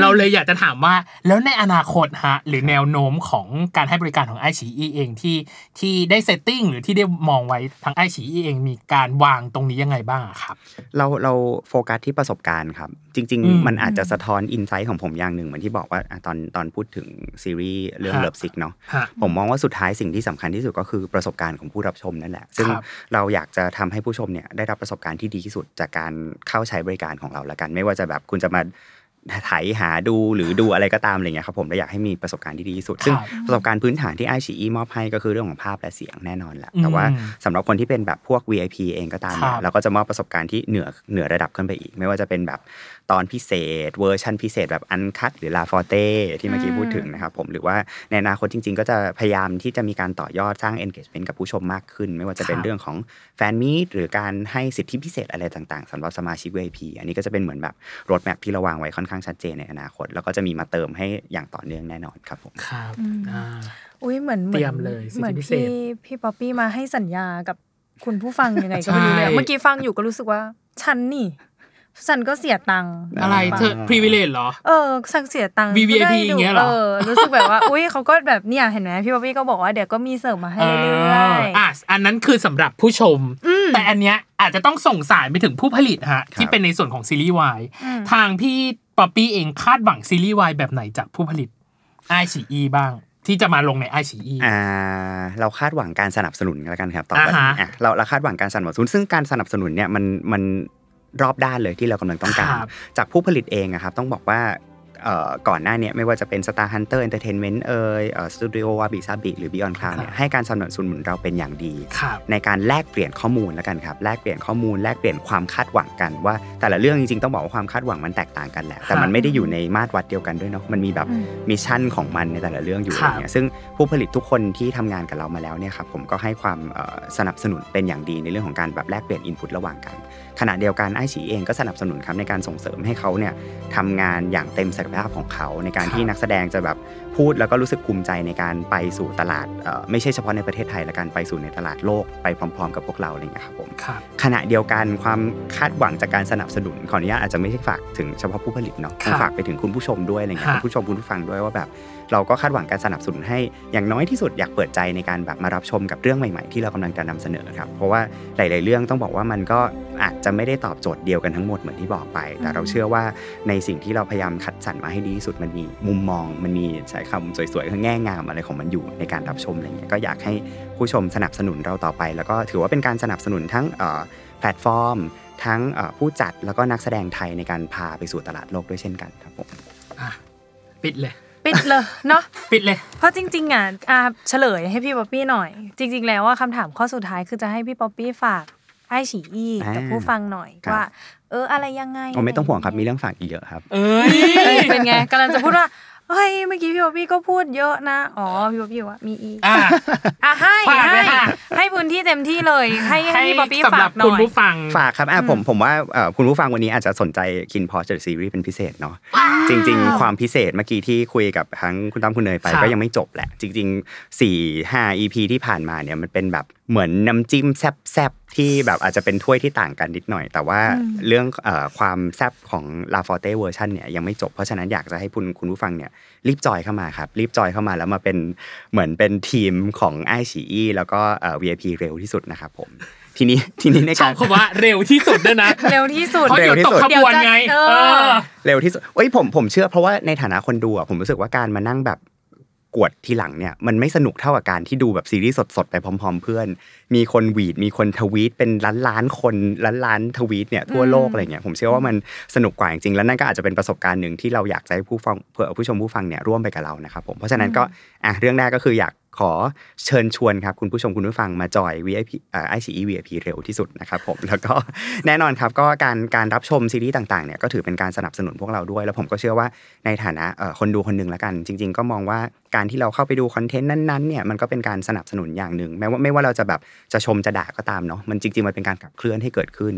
เราเลยอยากจะถามว่าแล้วในอนาคตฮะหรือแนวโน้มของการให้บริการของ iQIYI เองที่ที่ได้ setting หรือที่ได้มองไว้ทางไอชีอีเองมีการวางตรงนี้ยังไงบ้างอะครับ เราเราโฟกัสที่ประสบการณ์ครับ จริงอืมๆมันอาจจะสะท้อน insight ของผมอย่างหนึ่งเหมือนที่บอกว่าอะตอนตอนพูดถึงซีรีส์เรื่องฮะ Love Sick เนาะฮะผมมองว่าสุดท้ายสิ่งที่สำคัญที่สุดก็คือประสบการณ์ของผู้รับชมนั่นแหละ ซึ่งครับเราอยากจะทำให้ผู้ชมเนี่ยได้รับประสบการณ์ที่ดีที่สุดจากการเข้าใช้บริการของเราละกัน ไม่ว่าจะแบบคุณจะมา ไถหาดูหรือดูอะไรก็ตามอะไรเงี้ยครับผมเราอยากให้มีประสบการณ์ที่ดีที่สุด ซึ่งครับประสบการณ์พื้นฐานที่ไอชีมอบให้ก็คือเรื่องของภาพและเสียงแน่นอนแหละแต่ว่าอืมสำหรับคนที่เป็นแบบพวก VIP เองก็ตามเนี่ยครับเราก็จะมอบประสบการณ์ที่เหนือเหนือระดับขึ้นไปอีก ไม่ว่าจะเป็นแบบตอนพิเศษ เวอร์ชันพิเศษแบบ uncut หรือลาฟอเต้ที่เมื่อกี้พูดถึงนะครับผมหรือว่าในอนาคตจริง ๆ ก็จะพยายามที่จะมีการต่อยอดสร้าง engagement กับผู้ชมมากขึ้น ไม่ว่าจะเป็นครับเรื่องของfan meet หรือการให้สิทธิพิเศษอะไรต่าง ๆสำหรับสมาชิก VIP อันนี้ก็จะเป็นเหมือนแบบ roadmap ที่เราวางไว้ค่อนข้างชัดเจนในอนาคต แล้วก็จะมีมาเติมให้อย่างต่อเนื่องแน่นอนครับผมครับอ่าอุ้ยเหมือนเตรียมเลยสิทธิเหมือนพิเศษพี่พี่ป๊อปปี้มาให้สัญญากับคุณผู้ฟังยังไงก็ไม่รู้เลยใช่เมื่อกี้ฟังอยู่ก็รู้สึกว่าฉันนี่ฉันก็เสียตังค์อะไรเธอ privilege เหรอ เออฉันเสียตังค์ VVIP ได้ดูอย่างเงี้ยเหรอเออรู้สึกแบบว่า อุ้ยเขาก็แบบเนี่ยเห็นไหมพี่ป๊อปปี้ก็บอกว่าเดี๋ยวก็มีเสิร์ฟมาให้เรื่อยๆอะอันนั้นคือสำหรับผู้ชม แต่อันเนี้ยอาจจะต้องส่งสารไปถึงผู้ผลิตฮะที่เป็นในส่วนของซีรีส์วายทางพี่ ป๊อปปี้เองคาดหวังซีรีส์วายแบบไหนจากผู้ผลิตไอซีอีบ้าง ที่จะมาลงในไอซีอีอ่า เราคาดหวังการสนับสนุนกันแล้วกันครับต่อไปอ่าฮะอะเราเราคาดหวังการสนับสนุน ซึ่งการสนับสนุนเนี่ยมันมันรอบด้านเลยที่เรากำลังต้องการครับจากผู้ผลิตเองอะครับต้องบอกว่าเอ่อ ก่อนหน้าเนี้ยไม่ว่าจะเป็น Star Hunter Entertainment เอ่ยStudio Wabi Sabi หรือ Beyond Cloud เนี่ยให้การสนับสนุนเราเป็นอย่างดีครับในการแลกเปลี่ยนข้อมูลแล้วกันครับแลกเปลี่ยนข้อมูลแลกเปลี่ยนความคาดหวังกันว่า แต่ละเรื่องจริงๆต้องบอกว่าความคาดหวังมันแตกต่างกันแหละแต่มันไม่ได้อยู่ในมาตรวัดเดียวกันด้วยเนาะมันมีแบบอืม mission ของมันในแต่ละเรื่องอยู่ครัอะบไรเงี้ยซึ่งผู้ผลิตทุกคนที่ทำงานกับเรามาแล้วเนี่ยครับผมก็ให้ความเอ่อสนับสนุนเป็นอย่างดีในเรื่องของการแบบแลกเปลี่ยน input ระหว่างกัน ขณะเดียวกันไอชีเองก็สนับสนุนครับในการส่งเสริมให้เขาเนี่ยทำงานอย่างเต็มศักยภาพของเขา ในการที่นักแสดงจะแบบพูดแล้วก็รู้สึกภูมิใจในการไปสู่ตลาดเอ่อไม่ใช่เฉพาะในประเทศไทยและการไปสู่ในตลาดโลกไปพร้อม ๆ กับพวกเราอะไรเงี้ยครับผมครับขณะเดียวกันความคาดหวังจากการสนับสนุนขออนุญาตอาจจะไม่ใช่ฝากถึงเฉพาะผู้ผลิตเนาะครับฝากไปถึงคุณผู้ชมด้วยอะไรเงี้ยฮะคุณผู้ชมคุณผู้ฟังด้วยว่าแบบ เราก็คาดหวังการสนับสนุนให้อย่างน้อยที่สุดอยากเปิดใจในการแบบมารับชมกับเรื่องใหม่ๆ ที่เรากำลังจะนำเสนอครับ เพราะว่าหลาย ๆ เรื่องต้องบอกว่ามันก็อาจจะไม่ได้ตอบโจทย์เดียวกันทั้งหมดเหมือนที่บอกไป แต่เราเชื่อว่าในสิ่งที่เราพยายามคัดสรรมาให้ดีที่สุดมันมีมุมมอง มันมีใช้คำสวยๆคือแง่งามอะไรของมันอยู่ในการรับชมอะไรเงี้ยก็อยากให้ผู้ชมสนับสนุนเราต่อไป แล้วก็ถือว่าเป็นการสนับสนุนทั้งเอ่อแพลตฟอร์ม ทั้งเอ่อผู้จัดแล้วก็นักแสดงไทยในการพาไปสู่ตลาดโลกด้วยเช่นกันครับผมอะปิดเลย ปิดเลยเนาะปิดเลย เพราะจริงๆอะอะเฉลยให้พี่ป๊อปปี้หน่อย จริง ๆ แล้วว่าคำถามข้อสุดท้ายคือจะให้พี่ป๊อปปี้ฝากไอ้ฉีอี้อ่ากับผู้ฟังหน่อยครับว่า เอออะไรยังไงโอ้ไม่ต้องห่วงครับมีเรื่องฝากอีกเยอะครับ เอ้ยเออเป็นไงกำลังจะพูดว่า เฮ้ยเมื่อกี้พี่ป๊อปปี้ก็พูดเยอะนะ อ๋อพี่ป๊อปปี้บอกว่ามีอีกอะอะให้ฝากเลให้ยค่ะ ให้พื้นที่เต็มที่เลย ให้ให้พี่ป๊อปปี้สำหฝารักบหน่คุณอย ผู้ฟัง ฝากครับอะผมผมว่าเอ่อคุณผู้ฟังวันนี้อาจจะสนใจกินพอเจอซีรีส์เป็นพิเศษเนาะจริง ๆ ความพิเศษเมื่อกี้ที่คุยกับทั้งคุณตั้มคุณเนยไปครับ ก็ยังไม่จบแหละ จริง ๆ4 5 EP ที่ผ่านมาเนี่ยมันเป็นแบบ เหมือนน้ำจิ้มแซ่บๆที่แบบอาจจะเป็นถ้วยที่ต่างกันนิดหน่อย แต่ว่าเรื่องเอ่อความแซ่บของลาฟอเต้เวอร์ชันเนี่ยยังไม่จบเพราะฉะนั้นอยากจะให้คุณคุณผู้ฟังเนี่ยรีบจอยเข้ามาครับ รีบจอยเข้ามาแล้วมาเป็นเหมือนเป็นทีมของไอฉีอีแล้วก็เอ่อ VIP เร็วที่สุดนะครับผมทีนี้ทีนี้ในชอการบคำว่าเร็วที่สุดด้วยนะเร็วที่สุดเพราะเดี๋ยวเร็วที่ตกสุดขบวนไงเดี๋ยวจะเอเอออเร็วที่สุดเอ้ยผมผมเชื่อเพราะว่าในฐานะคนดูอะผมรู้สึกว่าการมานั่งแบบ กวดทีหลังเนี่ยมันไม่สนุกเท่ากับการที่ดูแบบซีรีส์สดๆไปพร้อม ๆ เพื่อน มีคนหวีดมีคนทวีตเป็นล้านล้านๆคนล้านล้านๆทวีตเนี่ยทั่วโลกอะไรเงี้ยผมเชื่อว่ามันสนุกกว่าจริงๆแล้วนั่นก็อาจจะเป็นประสบการณ์หนึ่งที่เราอยากจะให้ผู้ฟังเพื่อผู้ชมผู้ฟังเนี่ยร่วมไปกับเรานะครับผมเพราะฉะนั้นก็อะเรื่องแรกก็คืออยากขอเชิญชวนครับคุณผู้ชมคุณผู้ฟังมาจอย VIP เอ่อ ICE VIP เร็วที่สุดนะครับผมแล้วก็แน่นอนครับก็การการรับชมซีรีส์ต่างๆเนี่ยก็ถือเป็นการสนับสนุนพวกเราด้วย แล้วผมก็เชื่อว่าในฐานะเอ่อคนดูคนหนึ่งละกัน จริง ๆ ก็มองว่าการที่เราเข้าไปดูคอนเทนต์นั้นๆเนี่ยมันก็เป็นการสนับสนุนอย่างหนึ่งแม้ว่าไม่ว่าเราจะแบบจะชมจะด่าก็ตามเนาะมันจริงๆมันเป็นการขับเคลื่อนให้เกิดขึ้น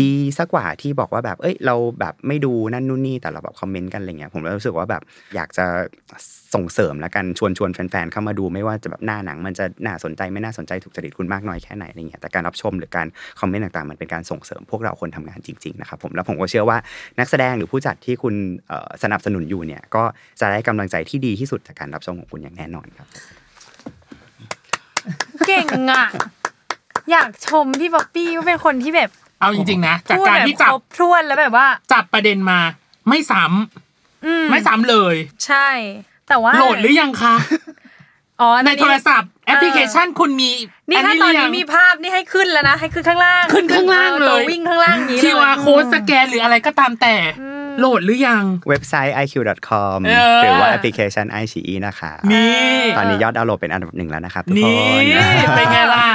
ดีสักกว่าที่บอกว่าแบบเอ้ยเราแบบไม่ดูนั่นนู่นนี่แต่เราแบบคอมเมนต์กันอะไรเงี้ยผมรู้สึกว่าแบบอยากจะส่งเสริมละกันชวนชวนแฟนๆเข้ามาดูไม่ว่าจะแบบหน้าหนัง มันจะน่าสนใจไม่น่าสนใจถูกจริตคุณมากน้อยแค่ไหนอะไรเงี้ยแต่การรับชมหรือการคอมเมนต์ต่างๆ มันเป็นการส่งเสริมพวกเราคนทำงานจริงๆนะครับผมแล้วผมก็เชื่อว่านักแสดงหรือผู้จัดที่คุณเอ่อสนับสนุนอยู่เนี่ยก็จะได้กำลังใจที่ดีที่สุดจากการรับชมของคุณอย่างแน่นอนครับ เก่งอะ อยากชมพี่ป๊อปปี้ว่าเป็นคนที่แบบเอาจริงๆนะจากพูดการแบบที่คจับรบถ้วนแล้วแบบว่า จับประเด็นมา ไม่ซ้อืมำไม่ซ้ำเลย ใช่ แต่ว่าโหลดหรือยังคะ อ๋อในโทรศัพท์แอปพลิเคชันคุณมีนี่ถ้าตอนนี้หรืยัง มีภาพนี่ให้ขึ้นแล้วนะ ให้ขึ้นข้างล่างขึ้นข้างล่างเลตัวยวิ่งข้างล่างนี้เลยคิวอาร์โค้ดสแกนหรืออะไรก็ตามแต่ โหลดหรือยัง เว็บไซต์ iq.com เออหรือว่าแอปพลิเคชัน iQIYI นะครับนี่ตอนนี้ยอดดาวน์โหลดเป็นอันดับหนึ่งแล้วนะครับทุกนี่คนเป็นไงล่ะ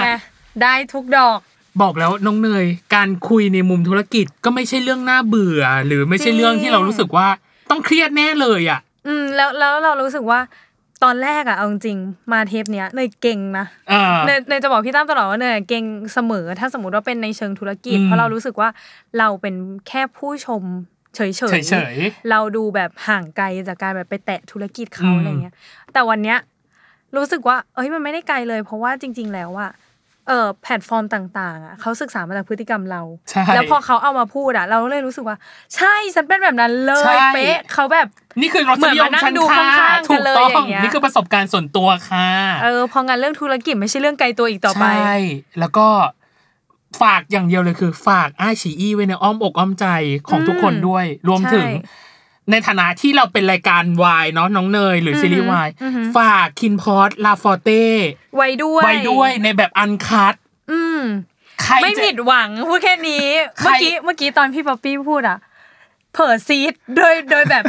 ได้ทุกดอกบอกแล้วน้องเนย การคุยในมุมธุรกิจก็ไม่ใช่เรื่องน่าเบื่อ หรือไม่ใช่เรื่องที่เรารู้สึกว่าต้องเครียดแน่เลยอะ อืมแล้วแล้วเรารู้สึกว่าตอนแรกอะเอาจริงๆมาเทปเนี้ยเนยเก่งนะเออเนยเนยจะบอกพี่ตั้มตลอดว่าเนยเก่งเสมอ ถ้าสมมติว่าเป็นในเชิงธุรกิจอืมเพราะเรารู้สึกว่าเราเป็นแค่ผู้ชม เฉยเฉยเฉยเราดูแบบห่างไกลจากการแบบไปแตะธุรกิจเขาอืมอะไรเงี้ย แต่วันเนี้ยรู้สึกว่า เอ้ยมันไม่ได้ไกลเลย เพราะว่าจริง ๆ แล้วอะเออแพลตฟอร์มต่างๆอะเขาศึกษามาจากพฤติกรรมเราใช่แล้วพอเขาเอามาพูดอะเราเลยรู้สึกว่า ใช่ฉันเป็นแบบนั้นเลใช่ยเป๊ะเขาแบบนี่คือรสนิยมเหมือนมานั่งชั้นดูค่าข้างๆถูกันกเลยต้ออย่างงเงี้ยนี่คือประสบการณ์ส่วนตัวค่ะเออพองานเรื่องธุรกิจไม่ใช่เรื่องไกลตัวอีกต่อไปใช่แล้วก็ ฝากอย่างเดียวเลยคือ ฝากอ้ายฉีอี้ไว้ในอ้อมอกอ้อมใจของทุกคนด้วย รวมถึงใช่ในฐานะที่เราเป็นรายการวายเนาะน้องเนย หรือซีรีส์วายอือหือฝาก KinnPorsche La Forte ไว้ด้วยไว้ด้วยในแบบ uncutอืมใครไม่จะผิดหวังพูดแค่นี้ใครเมื่อกี้เมื่อกี้ตอนพี่ป๊อปปี้พูดอะเผลอซี้ดโดยโดยแบบ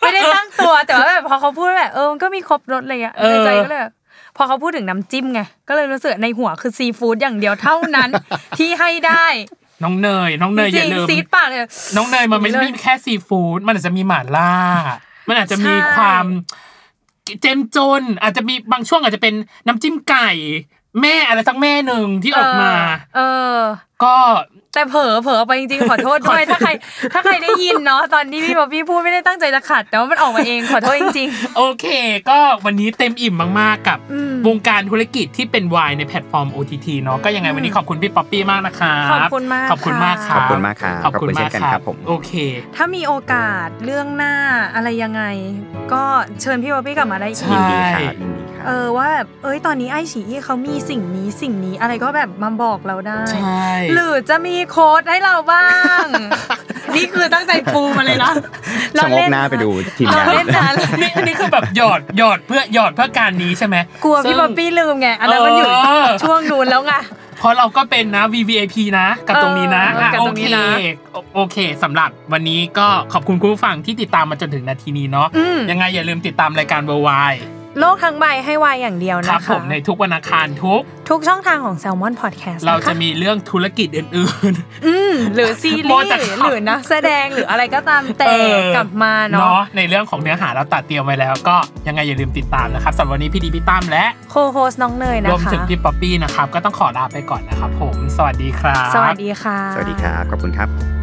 ไม่ได้ตั้งตัวแต่ว่าแบบพอเขาพูดแบบเออมันก็มีครบรสเลยอะในใจก็เลยแบบ พอเขาพูดถึงน้ำจิ้มไงก็เลยรู้สึกในหัวคือซีฟู้ดอย่างเดียวเท่านั้นที่ให้ได้น้องเนย น้องเนยจอย่าริงลืมๆซีดปากเลยน้องเนยมันไม่เลยใช่แค่ซีฟู้ดมันอาจจะมีหม่าล่า มันอาจจะมีใช่ความเจ้มจนอาจจะมีบางช่วงอาจจะเป็นน้ำจิ้มไก่ แม่อะไรสักแม่หนึ่งที่ออกมา เออ ก็แต่เผลอเผลอไปจริงๆขอโทษด้วยถ้าใคร ถ้าใครได้ยินเนาะตอนที่พี่ป๊อปปี้พูดไม่ได้ตั้งใจจะขัดแต่ว่ามันออกมาเองขอโทษจริงโอเค ก็วันนี้เต็มอิ่มมากๆกับอืมวงการธุรกิจที่เป็นวายในแพลตฟอร์ม OTT เนาะก็ยังไงวันนี้ขอบคุณพี่ป๊อปปี้มากนะครับขอบคุณมากขอบคุณมากคค่ะรับขอบคุณมากครับขอบคุณขอบคุณเช่มากนกันคครัรับบผมโอเคๆถ้ามีโอกาสเรื่องหน้าอะไรยังไง ก็เชิญพี่ป๊อปปี้กลับมาได้อีกใช่ ยินดีครับยินดีครับเออว่าแบบเอ้ยตอนนี้ไอฉีอีเขามีสิ่งนี้สิ่งนี้อะไรก็แบบมาบอกเราได้ ใช่หรือจะมีโค้ดให้เราบ้าง นี่คือตั้งใจปูมาเลยนะชะโงกหน้าไปดูทีมเรางานเล่นนานนี่อันนี้คือแบบหยอดหยอดเพื่อหยอดเพื่อการนี้ใช่ไหมกลัวพี่ซึ่งป๊อปปี้ลืมไงอันนั้นมันอยู่เออช่วงนู้นแล้วไงเพราะเราก็เป็นนะ VVIP นะ กับตรงนี้นะเอออะกับโอตรงเคนี้นะโอโอเคสำหรับวันนี้ก็ขอบคุณคุณผู้ฟังที่ติดตามมาจนถึงนาทีนี้เนาะอืมยังไงอย่าลืมติดตามรายการเบอร์ไว โลกทั้งใบให้วายอย่างเดียวครันะบคะผมในทุกวันอังคารทุก ทุกช่องทางของ Salmon Podcast เรานคจะมีเรื่องธุรกิจอื่นอืมหรือซีโมรีแต่ส์ขำหรือนักแสดงหรืออะไรก็ตามๆแต่เออกลับมาเนาะเนาะในเรื่องของเนื้อหาเราตัดเตรียมไว้แล้วก็ยังไงอย่าลืมติดตามนะครับสำหรับวันนี้พี่ดีพี่ตั้มและโคโฮสน้องเนยรนะวมคะถึงพี่ป๊อปปี้นะครับก็ต้องขอลาไปก่อนนะครับผม สวัสดีครับ สวัสดีค่ะ สวัสดีครับขอบคุณครับ